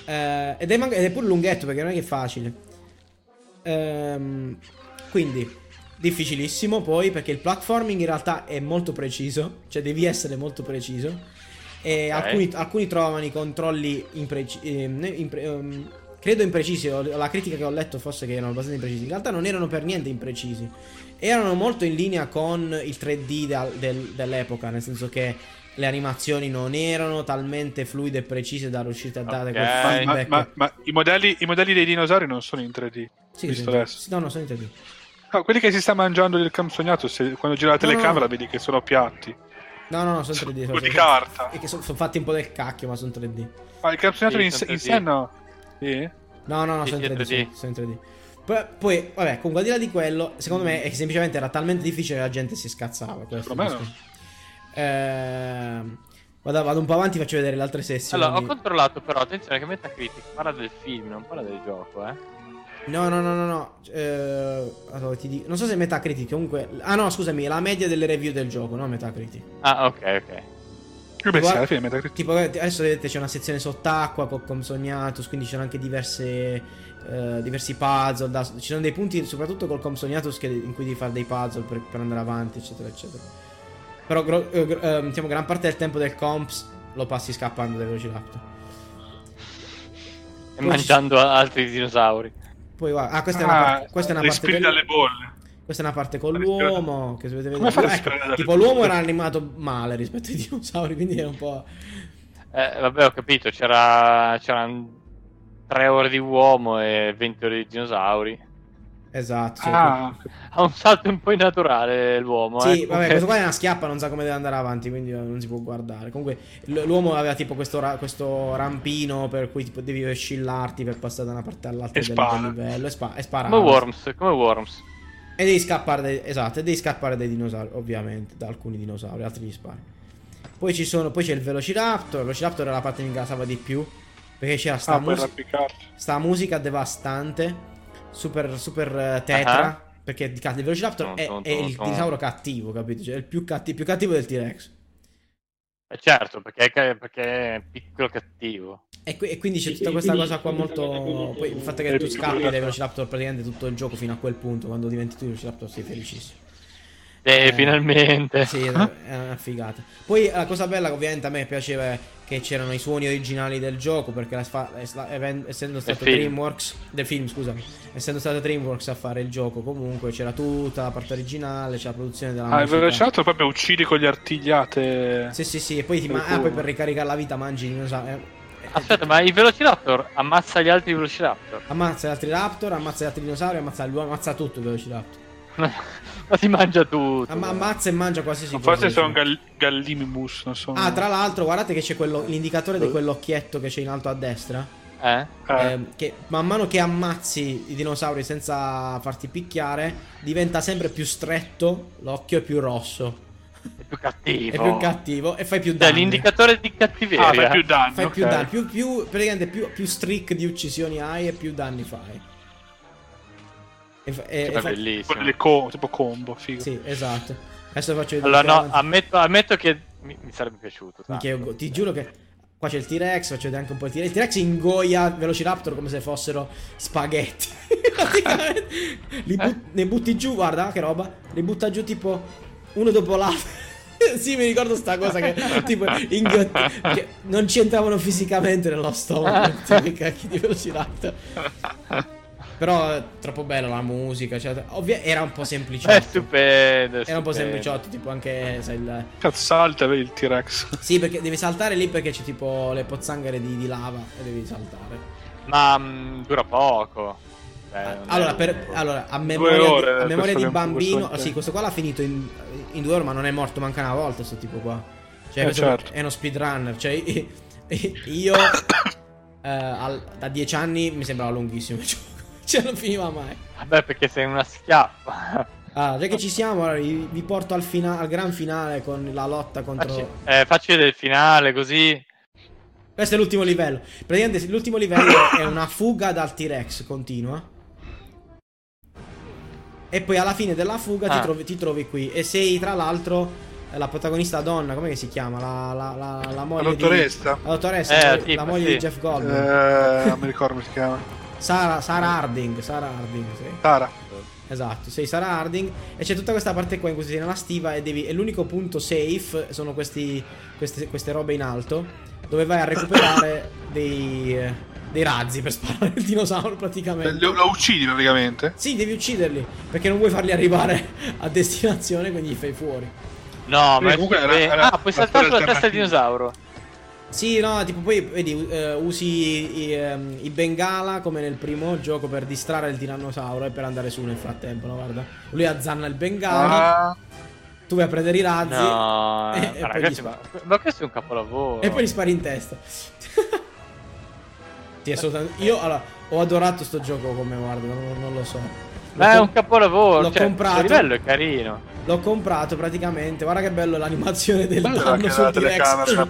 Eh, ed, è man- ed è pure lunghetto perché non è che è facile. Ehm, quindi, difficilissimo poi perché il platforming in realtà è molto preciso. Cioè, devi essere molto preciso. E Ok. alcuni, alcuni trovano i controlli imprecisi. Credo imprecisi. La critica che ho letto fosse che erano abbastanza imprecisi. In realtà non erano per niente imprecisi. Erano molto in linea con il 3D del- del- dell'epoca. Nel senso che le animazioni non erano talmente fluide e precise da riuscire a dare Ok. quel Ma, feedback. ma- ma- ma i, modelli, i modelli dei dinosauri non sono in 3D. sì, visto sì, no, no, sono in 3D. No, quelli che si sta mangiando il cam sognato, se, quando gira la No, no, telecamera no. vedi che sono piatti. No, no, no, sono 3D. Sono sono- di carta. E che sono, sono fatti un po' del cacchio, ma sono 3D. Ma il cam sognato Sì, in, in 3D. sé no. Sì? No, no, no, Sì, sono in sì, 3D. 3D. sì, sono in 3D. Poi, poi, vabbè, comunque al di là di quello, secondo me è che semplicemente era talmente difficile che la gente si scazzava. Questo questo. Ehm, vado, vado un po' avanti, faccio vedere le altre sessioni. Allora, ho controllato però, attenzione che Metacritic parla del film, non parla del gioco, eh. No, no, no, no, no. Eh, allora, ti dico- Non so se è Metacritic, comunque... Ah no, scusami, la media delle review del gioco, no Metacritic. Ah, ok, ok. Io beh, sì, alla fine Metacritic. Tipo, adesso vedete c'è una sezione sott'acqua con Comsognatus, quindi ci sono anche diverse... eh, diversi puzzle, da- ci sono dei punti soprattutto col Comsognatus che- in cui devi fare dei puzzle per, per andare avanti, eccetera, eccetera. Però gro- eh, gro- ehm, diciamo, gran parte del tempo del comps lo passi scappando dai Velociraptor. E mangiando altri dinosauri. Poi guarda, ah, questa è una Ah, parte, questa è una parte respiri dalle bolle. Questa è una parte con l'uomo. Che se potete vedere. Ecco, tipo, l'uomo era animato male rispetto ai dinosauri. Quindi è un po'. Eh, vabbè, ho capito, c'era, c'erano 3 ore di uomo e 20 ore di dinosauri. Esatto. cioè, Ah, Ha un salto un po' innaturale l'uomo, Sì, eh. vabbè, questo qua è una schiappa, non sa come deve andare avanti, quindi non si può guardare. Comunque, l- l'uomo aveva tipo questo, ra- questo rampino per cui tipo, devi oscillarti per passare da una parte all'altra E del, spara. del livello. E, spa- e spara. Come Worms, come Worms. E devi scappare dai, esatto, e devi scappare dai dinosauri, ovviamente, da alcuni dinosauri, altri gli spari. Poi ci sono, poi c'è il Velociraptor, il Velociraptor era la parte che mi gasava di più, perché c'era sta, ah mus- sta musica devastante, super, super eh, tetra, Ah. perché il Velociraptor Tom, è, tom, è il tom. dinosauro cattivo, capito? Cioè, è il più, catti- più cattivo del T-Rex. Eh, certo, perché è, perché è piccolo cattivo. E, qui- e quindi c'è tutta questa cosa qua molto. Poi il fatto che tu scappi dai Velociraptor praticamente tutto il gioco fino a quel punto. Quando diventi tu il Velociraptor sei felicissimo. Eh, Eh, finalmente. Sì, è una figata. Poi la cosa bella che ovviamente a me piaceva che c'erano i suoni originali del gioco perché la fa- es- la- even- essendo stato film. DreamWorks del film, scusami, essendo stato DreamWorks a fare il gioco comunque c'era tutta la parte originale, c'è la produzione della Ah, musica. velociraptor proprio uccidi con le artigliate. Sì, sì, sì, e poi, ti ma- ah, poi per ricaricare la vita mangi dinosauri. eh, eh, Aspetta, ma il Velociraptor ammazza gli altri Velociraptor? Ammazza gli altri raptor, ammazza gli altri dinosauri, ammazza l'uomo, ammazza tutto il Velociraptor. ma si mangia tutto. Amma- ammazza e mangia qualsiasi cosa. Forse sono diciamo. gal- gallimimus, non so. Ah, tra l'altro, guardate che c'è quello, l'indicatore di quell'occhietto che c'è in alto a destra. Eh? Eh, ehm, che man mano che ammazzi i dinosauri senza farti picchiare, diventa sempre più stretto. L'occhio è più rosso. È più cattivo. È più cattivo e fai più Cioè, danni. l'indicatore di cattiveria. ah, fai più danni. Fai più ok. danni. Più, più, praticamente più, più streak di uccisioni hai e più danni fai. E, e- e fa- bellissimo. Tipo delle co- tipo combo, figo. Sì, esatto. Adesso faccio vedere. Allora, no, ammetto, ammetto che mi, mi sarebbe piaciuto. io- ti giuro che Qua c'è il T-Rex, faccio vedere anche un po' il T-Rex. Il T-Rex ingoia Velociraptor come se fossero spaghetti. Praticamente. Li but- ne butti giù, guarda che roba. Li butta giù tipo uno dopo l'altro. sì, mi ricordo sta cosa che tipo inghiotti, che non ci entravano fisicamente nello stomaco. tutti i cacchi di Velociraptor. Però è troppo bella la musica. Cioè, ovvia- era un po' sempliciotto. È stupendo. Era un po' stupendo. sempliciotto, tipo anche sai, il... Cazzo, salta, vedi il T-Rex. Sì, perché devi saltare lì perché c'è tipo le pozzanghere di, di lava e devi saltare. Ma mm, dura poco. Non è- Allora, per- allora, a memoria, ore, di, a questo memoria di bambino, questo sì, questo qua l'ha finito in, in due ore, ma non è morto manca una volta. Sto tipo qua, cioè, Eh, questo certo. è uno speedrunner. Cioè, io eh, al- da dieci anni mi sembrava lunghissimo il gioco, cioè, non finiva mai. Vabbè, perché sei una schiappa. Ah, già che ci siamo, allora, vi, porto al, fina- al gran finale con la lotta Facci, contro. eh, facci del finale così. Questo è l'ultimo livello. Praticamente l'ultimo livello è una fuga dal T-Rex continua. E poi alla fine della fuga ti, Ah. trovi, ti trovi qui. E sei tra l'altro eh, la protagonista donna, come si chiama? La, la, la, la La moglie di... dottoressa. La dottoressa, Eh, la- la la moglie sì. di Jeff Eh, Goldblum. non mi ricordo come si chiama. Sara, Sara Harding. Sara Harding, sì. Tara. Esatto, sei Sara Harding e c'è tutta questa parte qua in cui sei nella stiva e, devi, e l'unico punto safe sono questi, queste, queste robe in alto dove vai a recuperare dei, eh, dei razzi per sparare il dinosauro praticamente. Lo, lo uccidi praticamente. Sì, devi ucciderli perché non vuoi farli arrivare a destinazione quindi li fai fuori. No, ma è comunque era- stupendo. era Ah, puoi saltare sulla testa del dinosauro. Sì, no, tipo poi vedi, eh, usi i, ehm, i bengala come nel primo gioco per distrarre il tirannosauro e per andare su nel frattempo, no? Guarda. Lui azzanna il bengala, Ah, tu vai a prendere i razzi No, e, ma e ragazzi, spari. ma, ma questo è un capolavoro. E poi gli spari in testa. sì, assolutamente. Io allora, ho adorato sto gioco come guarda, non, non lo so. L'ho Ma è un capolavoro. l'ho cioè, comprato. Il livello è carino. L'ho comprato praticamente. Guarda che bello l'animazione del Guarda danno che sul T-Rex.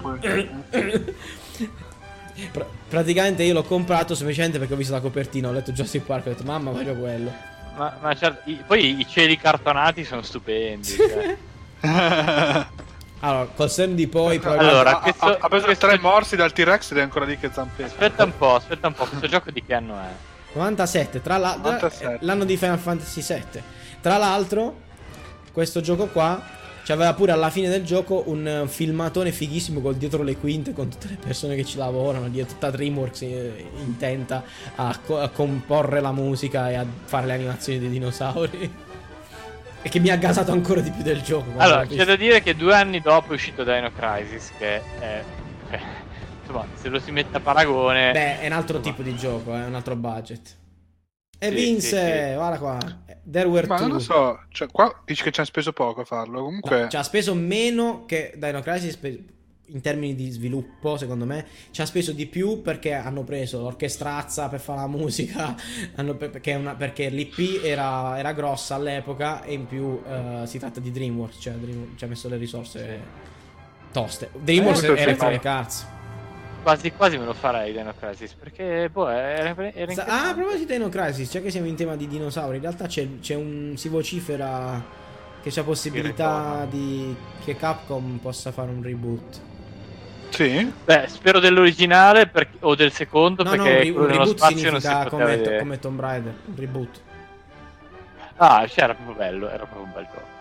Pra- praticamente io l'ho comprato semplicemente perché ho visto la copertina, ho letto Jurassic Park e ho detto mamma voglio quello. Ma, ma certo, i- poi i cieli cartonati sono stupendi. cioè. Allora, col senno di poi, Allora, ha, questo- ha- ha preso questo- tre morsi dal T-Rex ed è ancora lì che zampetta. Aspetta un po', aspetta un po', questo gioco di che anno è? 97, tra l'altro 97. l'anno di Final Fantasy VII. Tra l'altro, questo gioco qua c'aveva pure alla fine del gioco un eh, filmatone fighissimo col dietro le quinte con tutte le persone che ci lavorano, dietro tutta DreamWorks eh, intenta a, co- a comporre la musica e a fare le animazioni dei dinosauri. e che mi ha gasato ancora di più del gioco. Allora, c'è da dire che due anni dopo è uscito Dino Crisis, che è... insomma, se lo si mette a paragone... Beh, è un altro tipo di gioco, è un altro budget. E Sì, vinse, sì, sì. guarda qua. There were Ma two. non lo so, cioè, qua dici che ci hanno speso poco a farlo. Comunque, No, ci ha speso meno che Dino Crisis in termini di sviluppo, secondo me. Ci ha speso di più perché hanno preso l'orchestrazza per fare la musica. hanno pe- perché, è una- perché l'IP era, era grossa all'epoca e in più eh, si tratta di DreamWorks, cioè Dream- ci ha messo le risorse toste. DreamWorks Eh, era sì, Electronic Arts. Quasi quasi me lo farei Dino Crisis, perché boh, era, era. Ah, a proposito di Dino Crisis, già che siamo in tema di dinosauri, in realtà c'è, c'è un. si vocifera che c'è possibilità di. che Capcom possa fare un reboot. sì. Beh, spero dell'originale perché- o del secondo, No, no, un, perché ri- un quello nello reboot spazio non si significa poteva come, vedere. come Tomb Raider. Un reboot. Ah, cioè, era proprio bello, era proprio un bel gioco.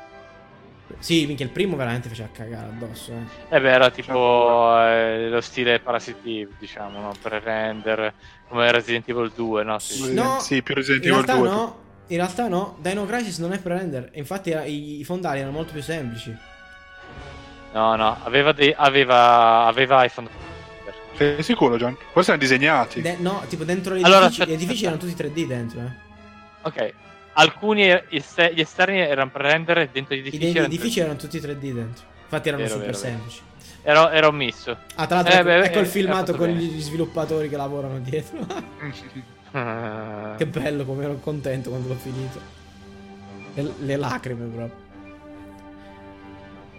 Sì, minchia, il primo veramente faceva cagare addosso. Eh. Eh beh, era tipo eh, lo stile Parasite Eve, diciamo, no? Per render come Resident Evil 2, no? Sì. No, sì, più Resident In Evil realtà 2. no. In realtà no, Dino Crisis non è pre-render. e Infatti era- i, i fondali erano molto più semplici. No, no, aveva dei aveva aveva iPhone. Sei sicuro, John? Forse erano disegnati. De- no, tipo dentro gli Allora, edifici, aspetta, gli edifici aspetta. erano tutti 3D dentro. Eh. Ok. Alcuni est- gli esterni erano pre-render e dentro gli I edifici gli erano edifici erano tutti 3D dentro. Infatti erano Vero, super vero, semplici. Era, era un misso. Ah, tra l'altro, Eh, ecco, beh, ecco eh, il filmato con bene. gli sviluppatori che lavorano dietro. che bello, come ero contento quando l'ho finito. Le, le lacrime proprio.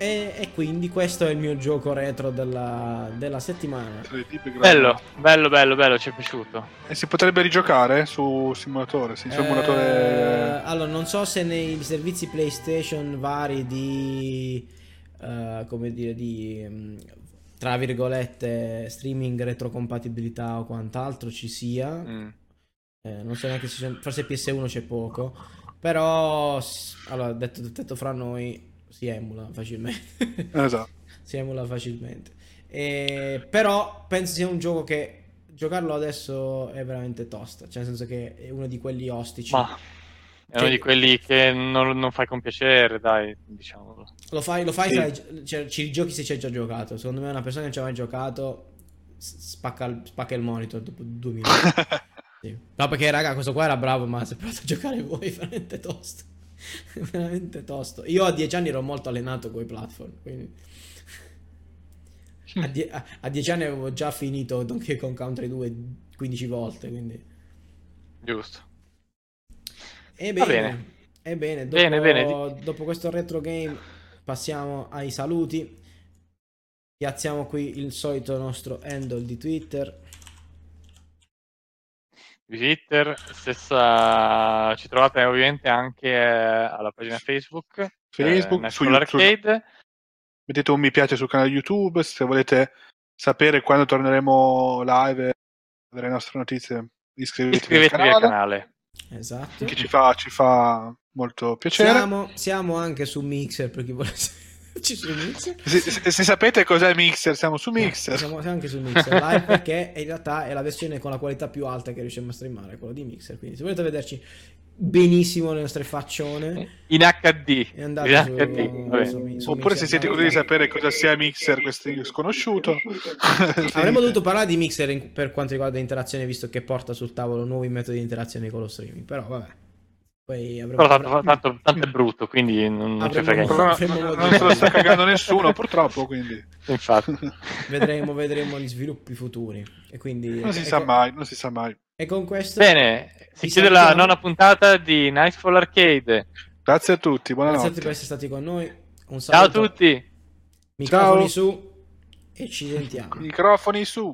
E, e quindi questo è il mio gioco retro della, della settimana. 3D background. bello, bello, bello, bello, ci è piaciuto. E si potrebbe rigiocare su simulatore, sì, su Eh, emulatore... allora, non so se nei servizi PlayStation vari di. eh, come dire, di. mm, tra virgolette, streaming, retrocompatibilità o quant'altro ci sia. Mm. Eh, non so neanche se c'è, forse PS1 c'è poco. Però, allora, detto, detto fra noi, si emula facilmente. Esatto. si emula facilmente. E- però penso sia un gioco che giocarlo adesso è veramente tosta. Cioè, nel senso che è uno di quelli ostici. Ma è uno Cioè- di quelli che non, non fai con piacere, dai, diciamolo. Lo fai, lo fai Sì. hai- cioè, ci giochi se ci hai già giocato. Secondo me una persona che non ci ha mai giocato spacca, il- spacca il monitor dopo due minuti. Sì. No, perché raga, questo qua era bravo, ma se provate a giocare voi è veramente tosto. Veramente tosto. Io a dieci anni ero molto allenato con i platform, quindi... A, die- a- a dieci anni avevo già finito Donkey Kong Country 2 15 volte, quindi... Giusto. E Va bene, bene. e bene, dopo, Bene, bene. dopo questo retro game passiamo ai saluti. Piazziamo qui il solito nostro handle di Twitter. Di Twitter, stessa... ci trovate ovviamente anche eh, alla pagina Facebook. Facebook, eh, su. Arcade. Mettete un mi piace sul canale YouTube se volete sapere quando torneremo live e avere le nostre notizie. Iscrivetevi, Iscrivetevi al al canale, canale. Esatto. che ci fa, ci fa molto piacere. Siamo, siamo anche su Mixer per chi vuole ci su Mixer. Se, se- sapete cos'è Mixer, siamo su Mixer. Siamo, siamo anche su Mixer live perché in realtà è la versione con la qualità più alta che riusciamo a streamare, quello di Mixer. Quindi se volete vederci benissimo le nostre faccione, In HD. In su, HD. vabbè. su- su Oppure Mixer. se siete curiosi di sapere cosa sia Mixer, questo sconosciuto. Avremmo dovuto parlare di Mixer in- per quanto riguarda l'interazione, visto che porta sul tavolo nuovi metodi di interazione con lo streaming. Però vabbè. Poi avremo, Però tanto, tanto- tanto è brutto, quindi non, non ci frega niente. Non, se lo sta cagando nessuno, purtroppo, quindi Infatti. vedremo, vedremo gli sviluppi futuri. E quindi non si e sa mai, non si sa mai. E con questo, Bene, si chiude la salutiamo. nona puntata di Nightfall Arcade. Grazie a tutti, grazie a buonanotte. tutti per essere stati con noi. Un Ciao a saluto, tutti. microfoni Ciao. su e ci sentiamo. Microfoni su.